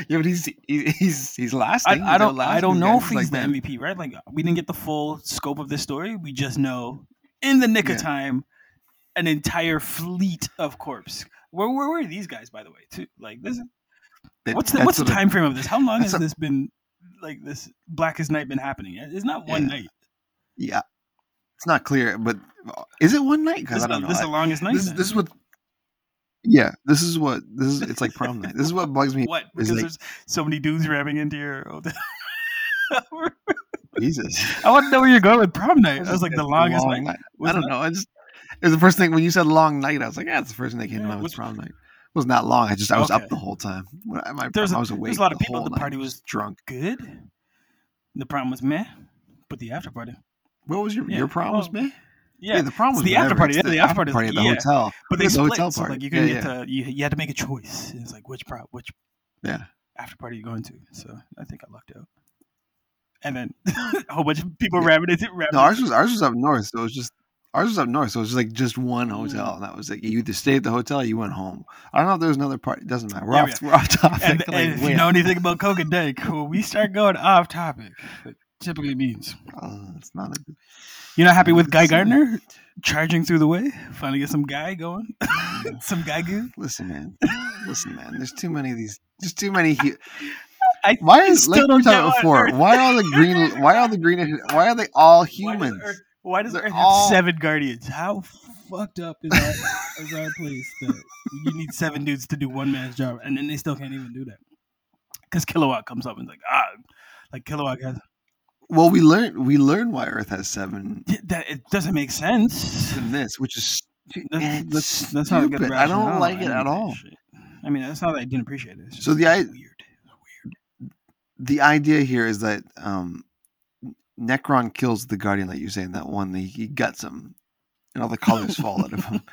yeah, but he's he, he's he's I, lasting. I don't He's I don't know if he's guys, the like, MVP, right? Like we didn't get the full scope of this story. We just know in the nick Yeah. of time, an entire fleet of corpse. Where, where were these guys, by the way? Too like this. that- What's the what's the time frame of this? How long has a- this been? Like this Blackest Night been happening? It's not one Yeah. night. Yeah, it's not clear, but uh, is it one night? Because This, I don't know. this is the longest night. this, this is what. Yeah, this is what this is. It's like prom night. This is what bugs me. What? Because like- there's so many dudes ramming into your. [laughs] Jesus, I want to know where you're going with prom night. I was like the longest long night. I don't know. I just it was the first thing when you said long night. I was like, yeah, it's the first thing that came to mind was prom night. It wasn't long. I just I was Okay. up the whole time. I, my, There's a- I was awake. there's a lot of the people at the night, party was- drunk. Good. The prom was meh, but the after party. What was your Yeah, your prom was well, me? Yeah, the problem was the after party. Yeah, the after party party at the yeah. hotel. but they the split. hotel So party. like you couldn't yeah. get to you. You had to make a choice. It's like which prom, which Yeah. after party you going to. So I think I lucked out. And then [laughs] a whole bunch of people Yeah. ramming it. [laughs] No, ours was ours was up north, so it was just ours was up north, so it was like just one Mm. hotel, and that was like you either stayed at the hotel, or you went home. I don't know if there was another party. It doesn't matter. We're Yeah, off. We're off [laughs] topic. and, like, and if way you know off. anything about Coke and Dank, when we start going off topic, it typically means Uh, it's not a. you're not happy with Guy Gardner charging through the way. Finally get some guy going, [laughs] some guy goo. Listen, man. [laughs] Listen, man. There's too many of these. There's too many. Hu- I why is like we don't get talked why before? Earth- Why are the green? Why are the green? Why are they all Why does humans? Earth, why does They're Earth all- have seven guardians? How fucked up is that? [laughs] is our place that you need seven dudes to do one man's job, and then they still can't even do that because Kilowog comes up and is like, ah, like Kilowog has Well, we learned we learned why Earth has seven that. It doesn't make sense. in this, which is That's, that's that's not a good. I don't like it at all. I mean, that's not that I didn't appreciate it. So the i- weird. the idea here is that um, Nekron kills the Guardian, like you're saying, that one. He, he guts him, and all the colors fall out of him. [laughs]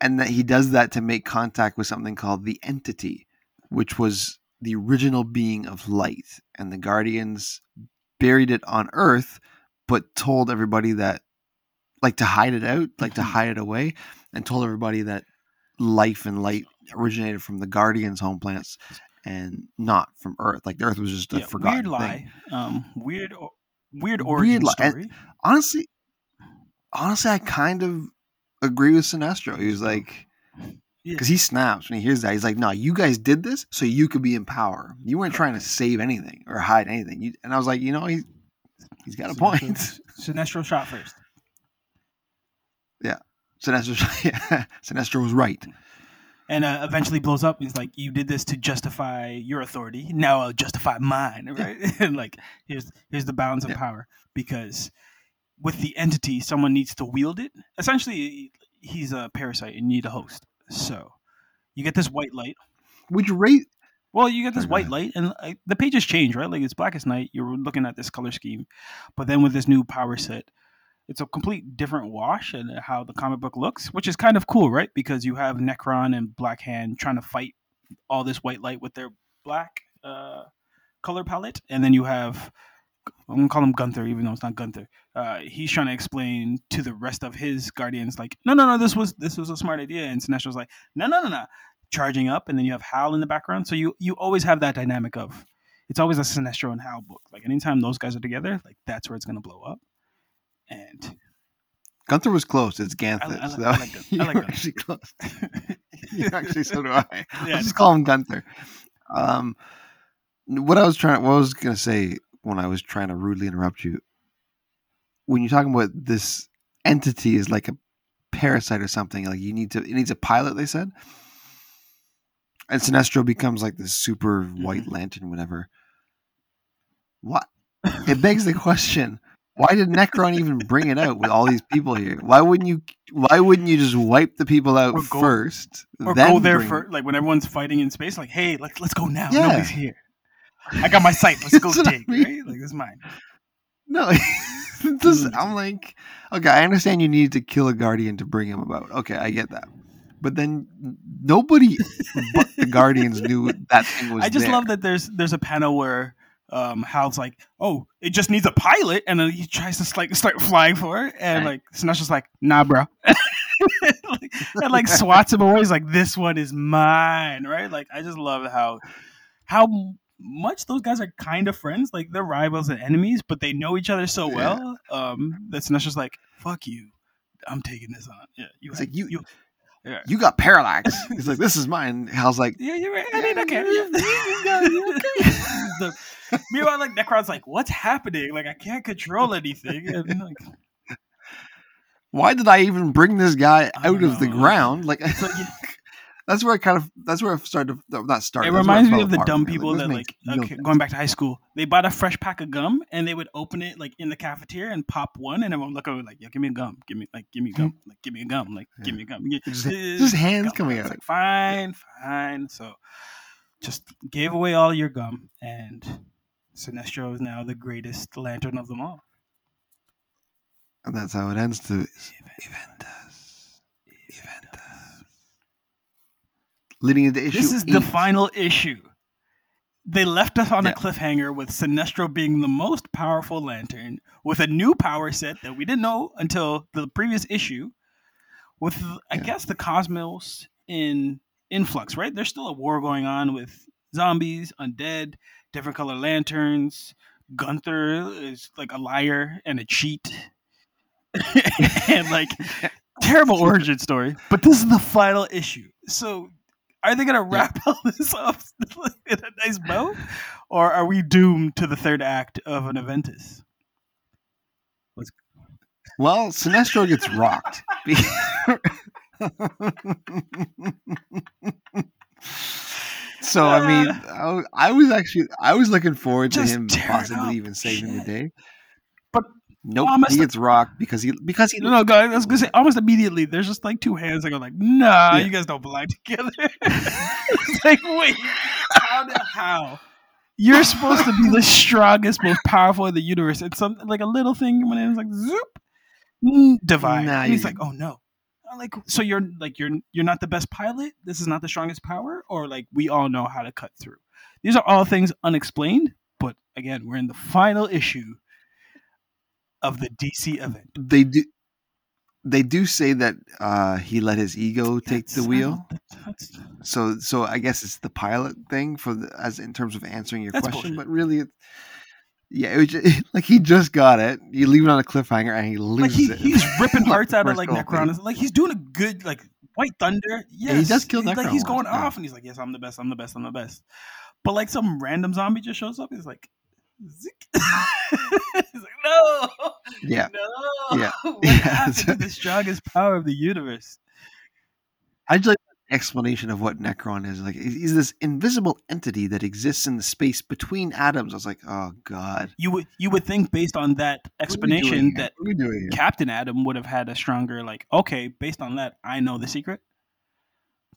And that he does that to make contact with something called the Entity, which was the original being of light. And the Guardians buried it on Earth, but told everybody that, like, to hide it out, like to Mhm. hide it away, and told everybody that life and light originated from the Guardians' home planets and not from Earth. Like the Earth was just a Yeah, forgotten weird thing. lie. Um, weird, weird origin. And- story. Honestly, honestly, I kind of agree with Sinestro. He was like, Yeah. because he snaps when he hears that. He's like, "No, you guys did this so you could be in power. You weren't trying to save anything or hide anything." You, and I was like, you know, he he's got a point. [laughs] Sinestro shot first. Yeah, Sinestro, [laughs] yeah, Sinestro was right. And uh, eventually blows up. He's like, "You did this to justify your authority. Now I'll justify mine." [laughs] Right? and like, here's here's the balance of Yeah. power because with the entity, someone needs to wield it. Essentially, he's a parasite and you need a host. So you get this white light. Would you rate? Well, you get this white light, and uh, the pages change, right? Like it's Blackest Night. You're looking at this color scheme, but then with this new power set, it's a complete different wash and how the comic book looks, which is kind of cool, right? Because you have Nekron and Black Hand trying to fight all this white light with their black uh, color palette, and then you have I'm gonna call him Gunther, even though it's not Gunther. Uh, he's trying to explain to the rest of his guardians, like, no, no, no, this was this was a smart idea, and Sinestro's like, no, no, no, no, charging up, and then you have Hal in the background, so you you always have that dynamic of it's always a Sinestro and Hal book. Like anytime those guys are together, like that's where it's gonna blow up. And Gunther was close. It's I, Ganthus. I, I, so like Gun- you [laughs] I like Gunther. actually close. [laughs] you actually, so do I. [laughs] Yeah. I'll just call him Gunther. Um, what I was trying, what I was gonna say when I was trying to rudely interrupt you, when you're talking about this entity is like a parasite or something, like you need to, it needs a pilot. They said, and Sinestro becomes like this super white Mhm. lantern, whatever. What? It begs the question. Why did Nekron even bring it out with all these people here? Why wouldn't you? Why wouldn't you just wipe the people out Or go- first, or then go there for like when everyone's fighting in space, like, hey, like let's go now. Yeah. Nobody's here. I got my sight. Let's [laughs] go what I mean. Right? Like this is mine. No, [laughs] it doesn't- hmm. I'm like, okay, I understand you need to kill a guardian to bring him about. Okay, I get that, but then nobody but the guardians knew that thing [laughs] was. I just there. love that there's there's a panel where um Hal's like, oh, it just needs a pilot, and then he tries to like start flying for it, and Right. like Sinestro's like, nah, bro, [laughs] like, and like [laughs] swats him away. He's like, this one is mine, right? Like I just love how how much those guys are kind of friends. Like they're rivals and enemies, but they know each other so Yeah. well. Um, that's not just like fuck you. I'm taking this on. Yeah, you. It's have- like, you- you yeah. You got parallax. He's like, this is mine. Hal's like, Yeah, you're right. I mean, Yeah, okay. you- you got it, you [laughs] the, meanwhile, like Nekron's like, "What's happening? Like, I can't control anything." And like, why did I even bring this guy out of the ground? Like, it's like, [laughs] that's where I kind of, that's where I started, to, not started. it reminds me of the dumb people this that like no okay, going back to high school. They bought a fresh pack of gum and they would open it like in the cafeteria and pop one, and everyone look over like, "Yo, give me a gum. Give me like, give me gum. [laughs] Like, give me a gum. Like, give me a gum." Yeah. Just, Uh, just hands gum. coming It's out. Like, fine, fine. So, just gave away all your gum, and Sinestro is now the greatest lantern of them all. And that's how it ends to Eventus. Leading into issue This is the final issue. They left us on a cliffhanger with Sinestro being the most powerful lantern with a new power set that we didn't know until the previous issue. With, I Yeah. guess, the cosmos in influx, right? There's still a war going on with zombies, undead, different color lanterns. Ganthet is like a liar and a cheat. [laughs] and like [laughs] terrible origin story. But this is the final issue. So are they gonna wrap [laughs] all this up [laughs] in a nice bow? Or are we doomed to the third act of an Aventus? Well, Sinestro gets rocked. [laughs] so I mean, ah. I, was actually I was looking forward to Just him possibly even saving the day. Nope, almost- he gets rocked because he because he No, no, guys, I was gonna say almost immediately. There's just like two hands that go like, "Nah, Yeah. you guys don't belong together." [laughs] it's like, wait, how? the- how? You're [laughs] supposed to be the strongest, most powerful in the universe, It's some like a little thing when it's like zoop, mm, divide. Nah, he's like, "Oh no." I'm like, so you're like you're you're not the best pilot. This is not the strongest power, or like we all know how to cut through. These are all things unexplained, but again, we're in the final issue of the DC event. they do they do say that uh, he let his ego take the wheel. that's- So so I guess it's the pilot thing for the, as in terms of answering your That's question, bullshit. but really, it, yeah, it was just, [laughs] like he just got it. You leave it on a cliffhanger and he like loses he, it. he's ripping [laughs] hearts out of like Nekron. Like he's doing a good like White Thunder. Yes, he does kill Like Nekron he's once, going yeah. off, and he's like, "Yes, I'm the best. I'm the best. I'm the best." But like some random zombie just shows up. He's like, he's like, [laughs] "No, Yeah, no, Yeah. [laughs] what Yeah. [laughs] to the strongest power of the universe?" I just like the explanation of what Nekron is. Like he's this invisible entity that exists in the space between atoms. I was like, oh god, You would you would think based on that What are we doing explanation that what are we doing here? Captain Atom would have had a stronger like, okay, based on that, I know the secret.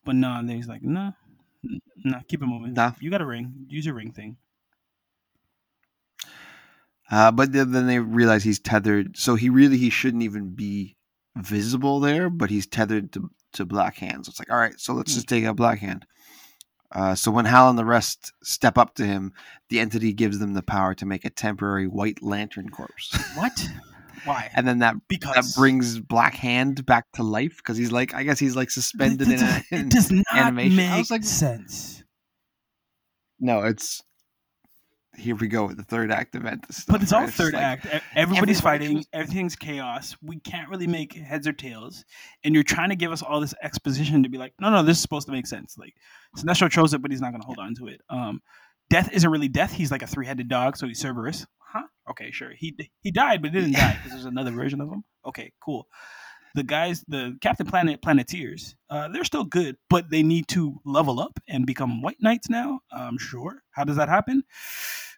But no, and then he's like, no, no, keep it moving. Nah. You got a ring. Use your ring thing. Uh, but then, they realize he's tethered, so he really he shouldn't even be visible there. But he's tethered to to Black Hand. So it's like, all right, so let's Hmm. just take out Black Hand. Uh, so when Hal and the rest step up to him, the entity gives them the power to make a temporary White Lantern corpse, What? [laughs] Why? and then that because that brings Black Hand back to life because he's like, I guess he's like suspended in, a, it does not animation. I make was like- sense. no, it's here we go with the third act event. But it's all third like- act. E- Everybody's everybody fighting. was- Everything's chaos. We can't really make heads or tails. And you're trying to give us all this exposition to be like, no, no, this is supposed to make sense. Like Sinestro chose it, but he's not going to hold on to it. Um, death isn't really death. He's like a three headed dog, so he's Cerberus. Huh? Okay, sure. He he died, but he didn't die because there's another version of him. Okay, cool. The guys, the Captain Planet Planeteers, uh, they're still good, but they need to level up and become White Knights now. I'm sure. How does that happen?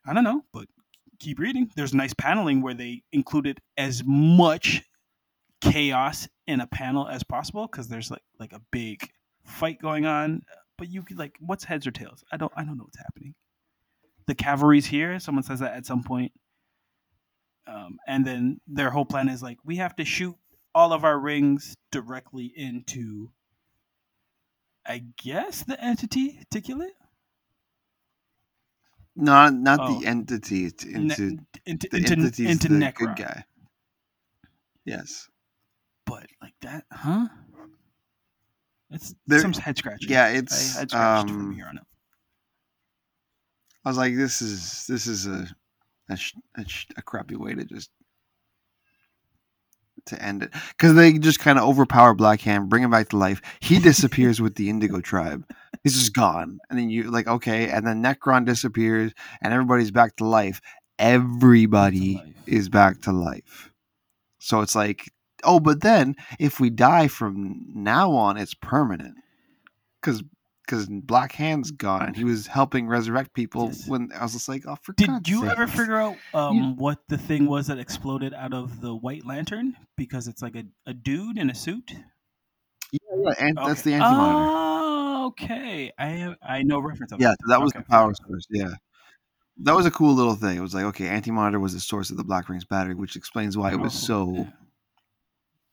I don't know, but keep reading. There's nice paneling where they included as much chaos in a panel as possible because there's like like a big fight going on. But you could like, what's heads or tails? I don't I don't know what's happening. The cavalry's here. Someone says that at some point. Um, and then their whole plan is like, we have to shoot all of our rings directly into, I guess, the entity ticulate. not not Oh. the entity, it's Ne- into into the into, entity's into the Nekron. good guy. Yes. but like that, huh? It's There- some head scratching. Yeah, I it's head scratched from um, here on out. I was like, this is this is a a, a, a crappy way to just to end it because they just kind of overpower Black Hand, bring him back to life. He disappears with the Indigo tribe. He's just gone, and then you like okay, and then Nekron disappears, and everybody's back to life. Everybody life. is back to life. So it's like, oh, but then if we die from now on, it's permanent because because Black Hand's gone, and he was helping resurrect people. Yes. When I was just like, oh, for Did God's you ever figure out um, what the thing was that exploded out of the White Lantern? Because it's like a, a dude in a suit. Yeah, yeah, and that's the anti monitor. Oh, okay. I have, I know reference of Yeah, that. that was Okay, the power source. Yeah, that was a cool little thing. It was like, okay, anti monitor was the source of the Black Rings battery, which explains why it was Oh, so yeah.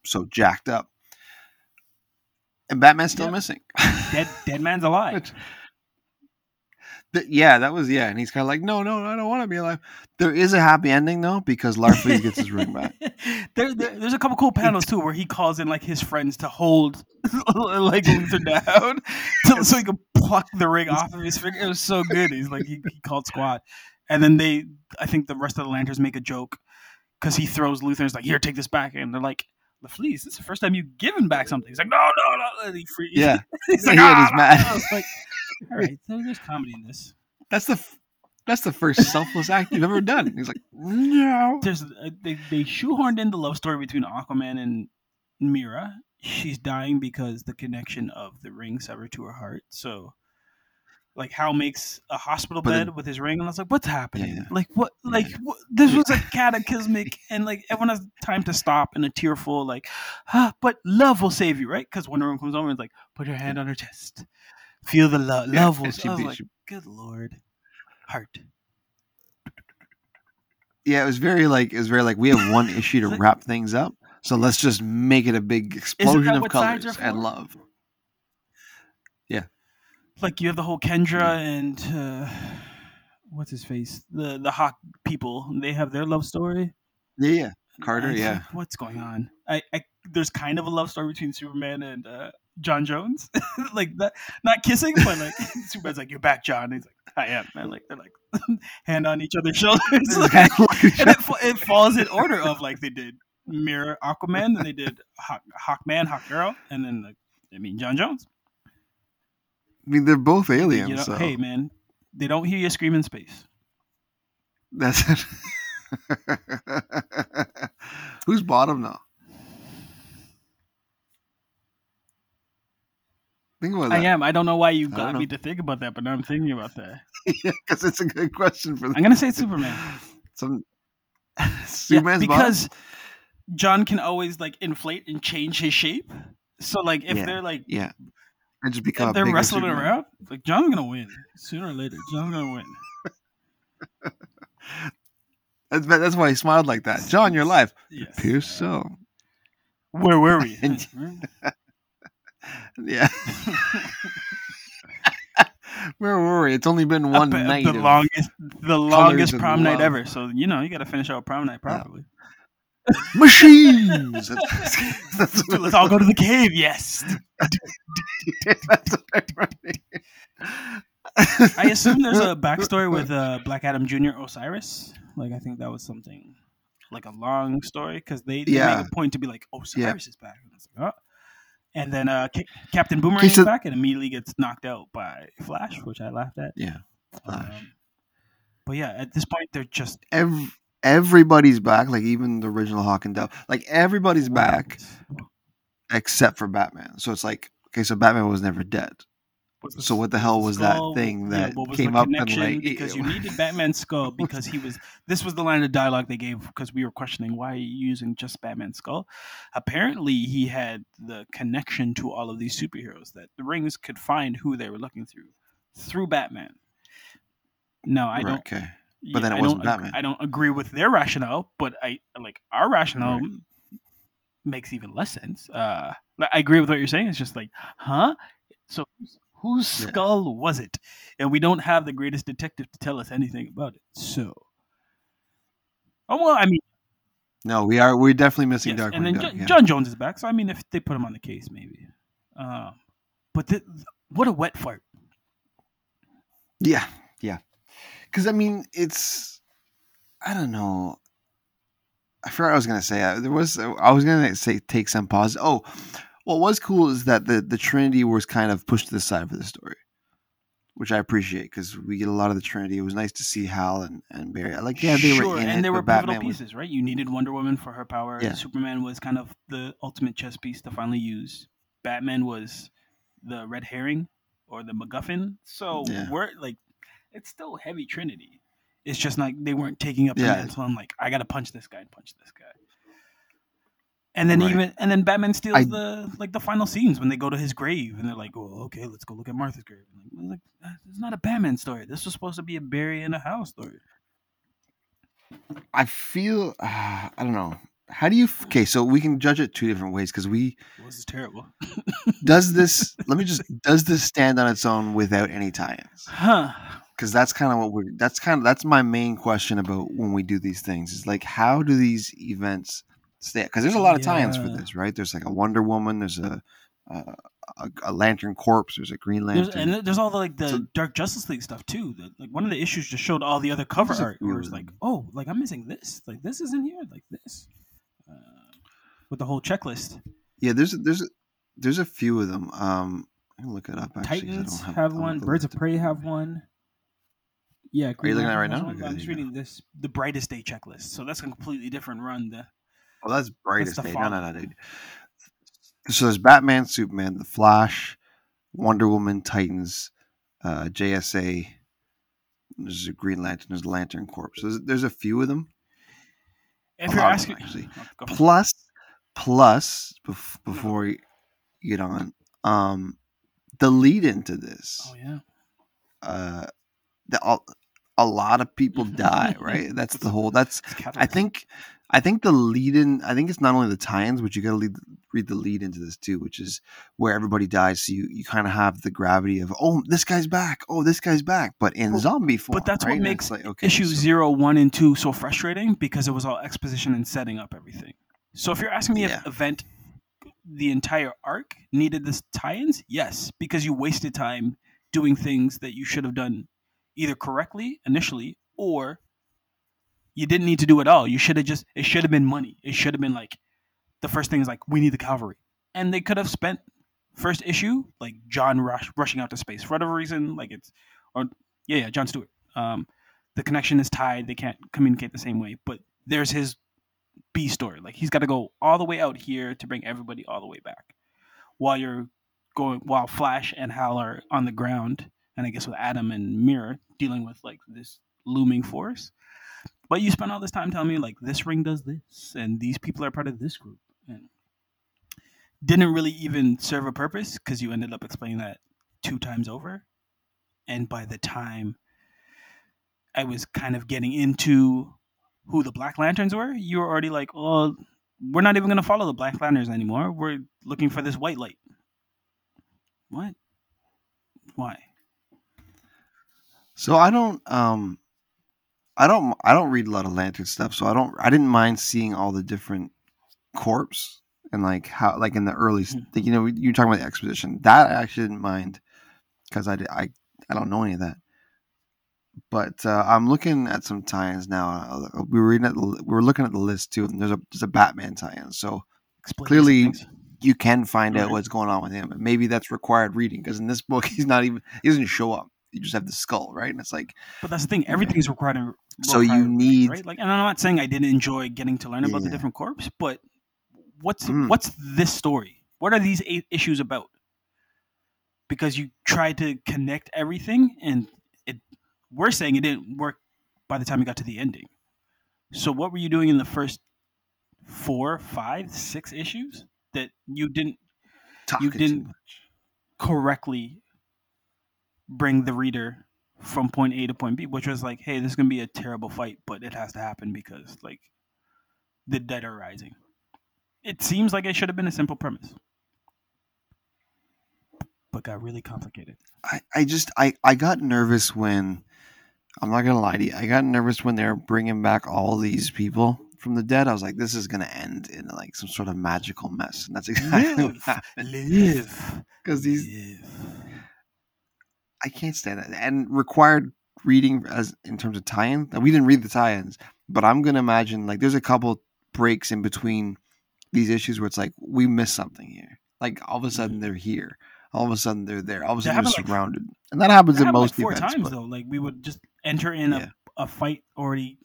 so jacked up. And Batman's still Yep. missing. Dead, Deadman's alive. Which- [laughs] Th- yeah, that was yeah, and he's kind of like, no, no, I don't want to be alive. There is a happy ending though because Larfleeze gets his ring back. [laughs] there, there- there's a couple cool panels too where he calls in like his friends to hold [laughs] like Luther down to, so he can pluck the ring off of his finger. It was so good. He's like he, he called squad, and then they, I think the rest of the lanterns make a joke because he throws Luther. and like, here, take this back, and they're like. Larfleeze, this is the first time you've given back something. He's like, no, no, no. He free- Yeah, [laughs] he's like, "Ah, he's no." mad. I was like, all right, there- there's comedy in this. that's the f- that's the first selfless act you've ever done. He's like, no. there's uh, they they shoehorned in the love story between Aquaman and Mera. She's dying because the connection of the ring severed to her heart. So, like, Hal makes a hospital bed then- with his ring, and I was like, "What's happening? yeah. Like, what? Yeah. Like, what, this was a [laughs] cataclysmic, [laughs] and like everyone has time to stop and a tearful, like, ah, but love will save you, right? Because Wonder Woman comes over and is like, put your hand on her chest, feel the love, Yeah, love will. she I was be- like, she- good lord, heart. Yeah, it was very like it was very like we have one [laughs] issue to wrap things up, so let's just make it a big explosion of colors and love. Like you have the whole Kendra and uh, what's his face, the the Hawk people. They have their love story. Yeah, yeah. Carter, I yeah. like, what's going on? I, I there's kind of a love story between Superman and uh, John Jones, [laughs] like that. Not kissing, but like [laughs] Superman's like, "You're back, John." And He's like, "I am." And like they're like [laughs] hand on each other's shoulders, and it, it falls in order of like they did Mera Aquaman, and they did Hawk, Hawkman, Hawk Girl, and then like, I mean John Jones. I mean, they're both aliens. you know, so hey man, they don't hear you scream in space. that's it. [laughs] Who's bottom now? Think about that. I am. I don't know why you got me to think about that, but now I'm thinking about that. [laughs] yeah, because it's a good question for I'm gonna say Superman. [laughs] some. Yeah, Superman's bottom? because John can always like inflate and change his shape. So like if Yeah. they're like yeah, and just become if they're wrestling around, like John's gonna win sooner or later. John's gonna win. [laughs] That's that's why he smiled like that. John, you're alive. Yes. Appears so. Where were we? [laughs] And- Yeah. [laughs] Where were we? It's only been one night. The longest, the longest prom night love. ever. So you know you got to finish out prom night properly. Machines. [laughs] That's, that's So let's all go to the cave. Yes. [laughs] I assume there's a backstory with uh, Black Adam Jr. Osiris. Like I think that was something like a long story because they, they Yeah. make a point to be like Osiris is back. And, like, oh. and then uh, Ca- Captain Boomerang is back and immediately gets knocked out by Flash, which I laughed at. Yeah. Flash. Um, but yeah, at this point they're just Ev- everybody's back, like even the original Hawk and Dove. Like everybody's back except for Batman. So it's like, okay, so Batman was never dead. Was So what the hell was that thing that what was came the up and, like, because you needed Batman's skull because he was [laughs] this was the line of dialogue they gave because we were questioning why are you using just Batman's skull. Apparently, he had the connection to all of these superheroes that the rings could find who they were looking through through Batman. No, I don't. Okay. Yeah, But then it I wasn't Batman. I don't agree with their rationale, but I like our rationale Right. makes even less sense. Uh, I agree with what you're saying. It's just like, huh? So whose- whose Yeah. skull was it? And we don't have the greatest detective to tell us anything about it. So, oh well, I mean, No, we are. We're definitely missing yes. Darkwing and then Duck. Jo- yeah. John Jones is back. So I mean, if they put him on the case, maybe. Um, but th- what a wet fart! Yeah. Because I mean, it's I don't know. I forgot I was gonna say. Uh, There was I was gonna say take some pause. Oh, what was cool is that the the Trinity was kind of pushed to the side for the story, which I appreciate because we get a lot of the Trinity. It was nice to see Hal and and Barry. Like yeah, they sure, were in and it, they were pivotal Batman was- pieces, right? You needed Wonder Woman for her power. Yeah. Superman was kind of the ultimate chess piece to finally use. Batman was the red herring or the MacGuffin. So Yeah. we're like, it's still heavy Trinity. It's just like they weren't taking up the Yeah. mantle. I'm like, I gotta punch this guy and punch this guy. And then Right. even and then Batman steals I- the like the final scenes when they go to his grave and they're like, "Oh, okay, let's go look at Martha's grave." I'm like, it's not a Batman story. This was supposed to be a Barry in a house story. I feel uh, I don't know. How do you? Okay, so we can judge it two different ways because we This is terrible. does this. [laughs] let me just does this stand on its own without any tie-ins? Huh. Because that's kind of what we're that's kind of that's my main question about when we do these things is like how do these events stay because there's a lot of tie-ins for this right there's like a wonder woman there's a a, a, a lantern corpse there's a green There's, lantern and there's all the like the So- Dark Justice League stuff too. The, like one of the issues just showed all the other cover art. Where it's like, oh, like I'm missing this. Like this isn't here. Like this, uh, with the whole checklist. yeah there's there's there's a few of them um look it up actually Titans don't have, don't one. Birds of. Prey have one. Yeah, Green looking at it Lantern right now? I'm just you reading this, the brightest day checklist. So that's a completely different run. The, oh that's brightest the day. No no no dude. So there's Batman Superman the Flash Wonder Woman Titans uh JSA there's a Green Lantern there's Lantern Corps there's, there's a few of them. If A you're asking, them, actually. Oh, plus plus bef- before you get on um the lead into this oh yeah, uh the, a, a lot of people mm-hmm. [laughs] die right that's the whole that's i think i think the lead in i think it's not only the tie-ins but you gotta lead, read the lead into this too which is where everybody dies so you, you kind of have the gravity of oh this guy's back oh this guy's back but in Well, zombie form But that's right? what makes like, okay, issue so- zero, one, and two so frustrating because it was all exposition and setting up everything. So if you're asking me Yeah. if event the entire arc needed this tie-ins, yes, because you wasted time doing things that you should have done either correctly initially or you didn't need to do it all. You should have just it should have been money. It should have been like the first thing is like we need the cavalry. And they could have spent first issue like John rush, rushing out to space for whatever reason like it's or yeah, yeah, John Stewart. Um, the connection is tied. They can't communicate the same way. But there's his B story. Like he's got to go all the way out here to bring everybody all the way back, while you're going while Flash and Hal are on the ground, and I guess with Atom and Mera dealing with like this looming force. But you spend all this time telling me like this ring does this, and these people are part of this group, and didn't really even serve a purpose because you ended up explaining that two times over and by the time I was kind of getting into who the Black Lanterns were, you were already like, "Oh, we're not even going to follow the Black Lanterns anymore. We're looking for this white light." What? Why? So I don't um I don't I don't read a lot of lantern stuff, so I don't I didn't mind seeing all the different corpse and like how like in the early like, you know you're talking about the exposition that I actually didn't mind because I, did- I I don't know any of that. But uh, I'm looking at some tie-ins now. Uh, We were reading at the, we were looking at the list too, and there's a there's a Batman tie-in. So Explain Clearly- you can find out what's going on with him. And maybe that's required reading because in this book [laughs] he's not even he doesn't show up. You just have the skull, right? And it's like But that's the thing. Everything's required. in- So you need- right? Like, and I'm not saying I didn't enjoy getting to learn about the different corps, but what's Mm. what's this story? What are these eight issues about? Because you tried to connect everything, and it we're saying it didn't work by the time you got to the ending. So what were you doing in the first four, five, six issues that you didn't talking too didn't- correctly bring the reader from point A to point B, which was like, hey, this is gonna be a terrible fight, but it has to happen because like the dead are rising. It seems like it should have been a simple premise, but got really complicated. I, I just I, I got nervous when I'm not gonna lie to you. I got nervous when they're bringing back all these people from the dead. I was like, this is gonna end in like some sort of magical mess, and that's exactly what Live, happened. live, [laughs] Because these live. I can't stand that, and required reading as in terms of tie-in. We didn't read the tie-ins, but I'm gonna imagine like there's a couple breaks in between these issues where it's like we missed something here. Like all of a sudden they're here. All of a sudden they're there. All of a sudden they're like, surrounded, and that happens That in most like four events. times but- though. Like we would just enter in Yeah. a, a fight already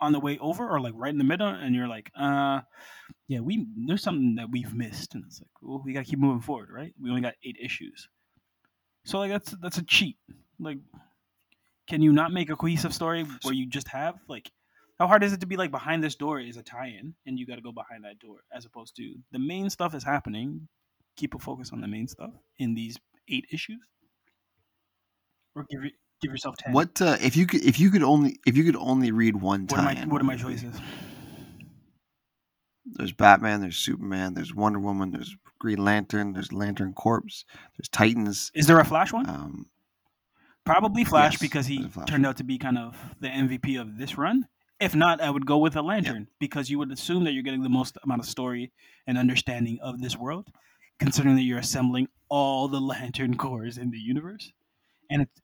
on the way over, or like right in the middle, and you're like, uh, yeah, we there's something that we've missed, and it's like, well, we gotta keep moving forward, right? We only got eight issues, so like that's that's a cheat. Like, can you not make a cohesive story where you just have like? How hard is it to be like behind this door is a tie-in, and you got to go behind that door, as opposed to the main stuff is happening. Keep a focus on the main stuff in these eight issues, or give it, give yourself ten. What uh, if you could if you could only if you could only read one What my tie-in? What are my would it be? choices? There's Batman. There's Superman. There's Wonder Woman. There's Green Lantern. There's Lantern Corpse. There's Titans. Is there a Flash one? Um, Probably Flash yes, because he Flash turned out to be kind of the MVP of this run. If not, I would go with a Lantern because you would assume that you're getting the most amount of story and understanding of this world, considering that you're assembling all the Lantern Corps in the universe, and it's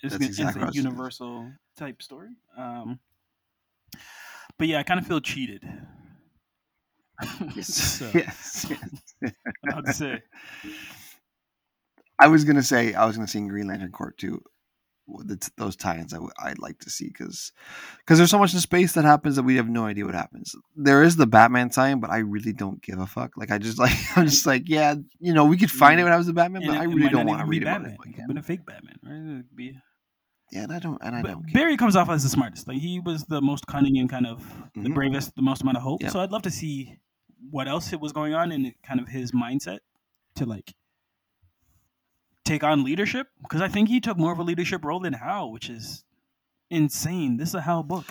it's, gonna- exactly it's what I a universal type story. Um, but yeah, I kind of feel cheated. [laughs] so, yes. yes. [laughs] I to say. I was gonna say I was gonna see in Green Lantern Corps too. Those tie-ins I w- I'd like to see because because there's so much in space that happens that we have no idea what happens. There is the Batman tie-in, but I really don't give a fuck. Like I just [laughs] like I'm just like yeah, you know we could find out what happens to Batman, And but it- I really don't want to read about Batman. it. It Like, could have been a fake Batman, right? It be yeah, and I don't and I But don't. care. Barry comes off as the smartest. Like he was the most cunning and kind of the Mhm. bravest, the most amount of hope. Yeah. So I'd love to see what else it was going on in kind of his mindset to like take on leadership because I think he took more of a leadership role than Hal, which is insane. This is a Hal book.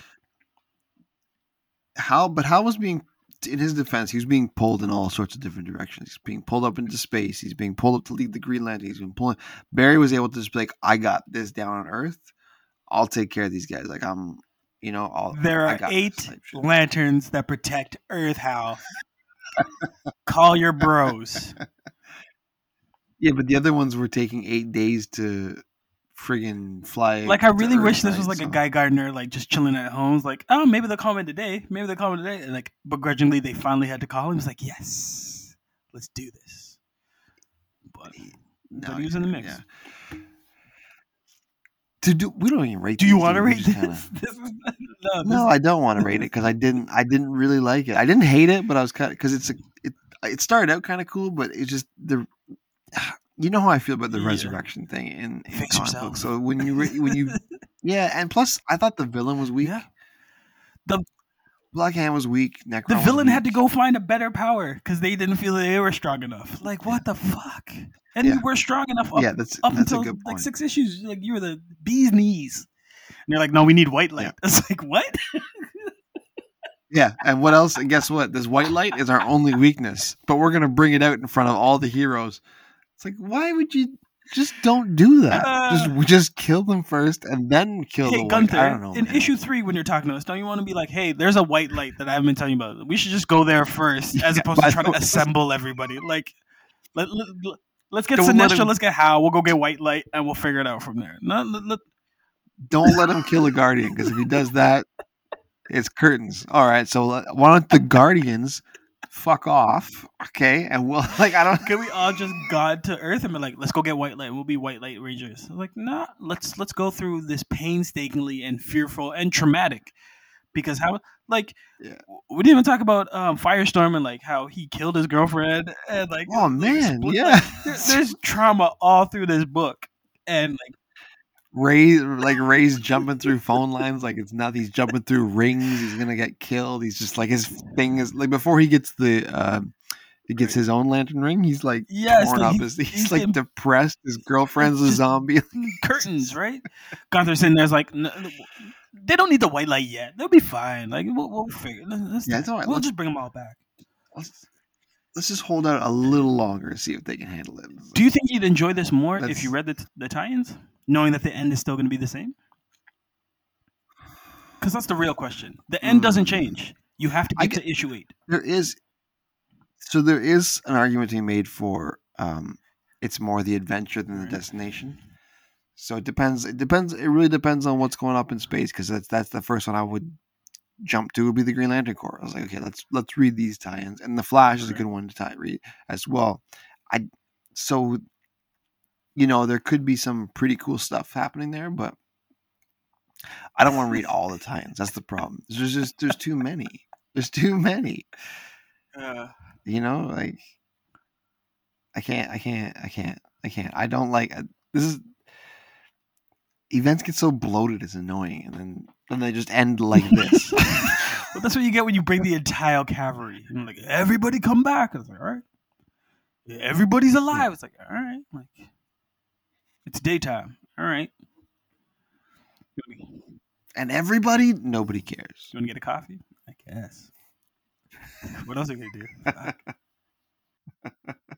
How, but Hal was being, in his defense, he was being pulled in all sorts of different directions. He's being pulled up into space. He's being pulled up to lead the Green Lantern. He's been pulling. Barry was able to just be like, I got this down on Earth. I'll take care of these guys. Like I'm, you know, I'll. There I are eight lanterns that protect Earth, Hal. Call your bros. Yeah, but the other ones were taking eight days to friggin' fly. Like I really wish this was like a Guy Gardner, like just chilling at home. It's like, oh, maybe they'll call me today. Maybe they'll call me today. And like begrudgingly, they finally had to call him. He's like, yes, let's do this. But No, but he was in the mix. yeah. To do, we don't even rate. do you want to rate this? kinda- this [laughs] is, no, this, I don't want to rate it because I didn't. I didn't really like it. I didn't hate it, but I was kind of because it's a. It it started out kind of cool, but it's just the. [sighs] You know how I feel about the Yeah. resurrection thing in, in Fix comic yourself. books. So when you when you [laughs] yeah, and plus I thought the villain was weak. Yeah. Black Hand was weak. Nekron the villain had to go find a better power because they didn't feel that they were strong enough. Like what the fuck? And Yeah. you were strong enough up, Yeah, that's up that's a until good like six issues. Like you were the bee's knees. And they're like, no, we need white light. Yeah. [laughs] It's like what? Yeah, and what else? And guess what? This white light is our only weakness, but we're gonna bring it out in front of all the heroes. It's like, why would you just don't do that? Uh, just just kill them first and then kill the hey white. Ganthet, I don't know. in man. issue three, when you're talking to us, don't you want to be like, "Hey, there's a white light that I haven't been telling you about. We should just go there first, [laughs] as Yeah, opposed to trying to assemble everybody." Like, let, let, us get Sinestro, him- let's get Hal, we'll go get white light, and we'll figure it out from there. No, let- let- don't let him kill a guardian because if he does that, it's curtains. All right, so why don't the guardians fuck off? Okay, and we'll [laughs] like I don't. can we all just God to Earth and be like, "Let's go get white light. We'll be white light rangers." Like, nah, let's let's go through this painstakingly and fearful and traumatic, because how like Yeah. we didn't even talk about um, Firestorm and like how he killed his girlfriend and like Oh man, split- yeah. there- [laughs] there's trauma all through this book and like Ray like [laughs] Ray's jumping through phone lines like it's nothing. He's jumping through rings. He's gonna get killed. He's just like his thing is like before he gets the um he gets his own lantern ring. He's like Yes, torn like, up. he- His, [laughs] he's, he's like getting- depressed. His [laughs] girlfriend's a zombie. curtains right gunther's sitting there's like "No, no, they don't need the white light yet they'll be fine like we'll, we'll figure let's, Yeah, it's all right. we'll Let's- just bring them all back Let's, let's just hold out a little longer and see if they can handle it. do you think you'd enjoy this more if you read the, the tie-ins knowing that the end is still going to be the same because that's the real question the end doesn't Mm. change you have to I get to issue eight there is so there is an argument to be made for um it's more the adventure than the destination So it depends. It depends. It really depends on what's going up in space because that's that's the first one I would jump to would be the Green Lantern Corps. I was like, okay, let's let's read these tie-ins, and the Flash is a good one to tie read as well. I so you know there could be some pretty cool stuff happening there, but I don't want to read all the tie-ins. That's the problem. There's just there's too many. There's too many. Uh, You know, like I can't, I can't, I can't, I can't. I don't like uh, this. Is events get so bloated, it's annoying, and then then they just end like this. [laughs] well, that's what you get when you bring the entire cavalry. And like, everybody come back. I was like, all right. Everybody's alive. It's like, all right. Like, it's daytime. All right. And everybody, nobody cares. You want to get a coffee? I guess. what else are you gonna do? [laughs] Fuck.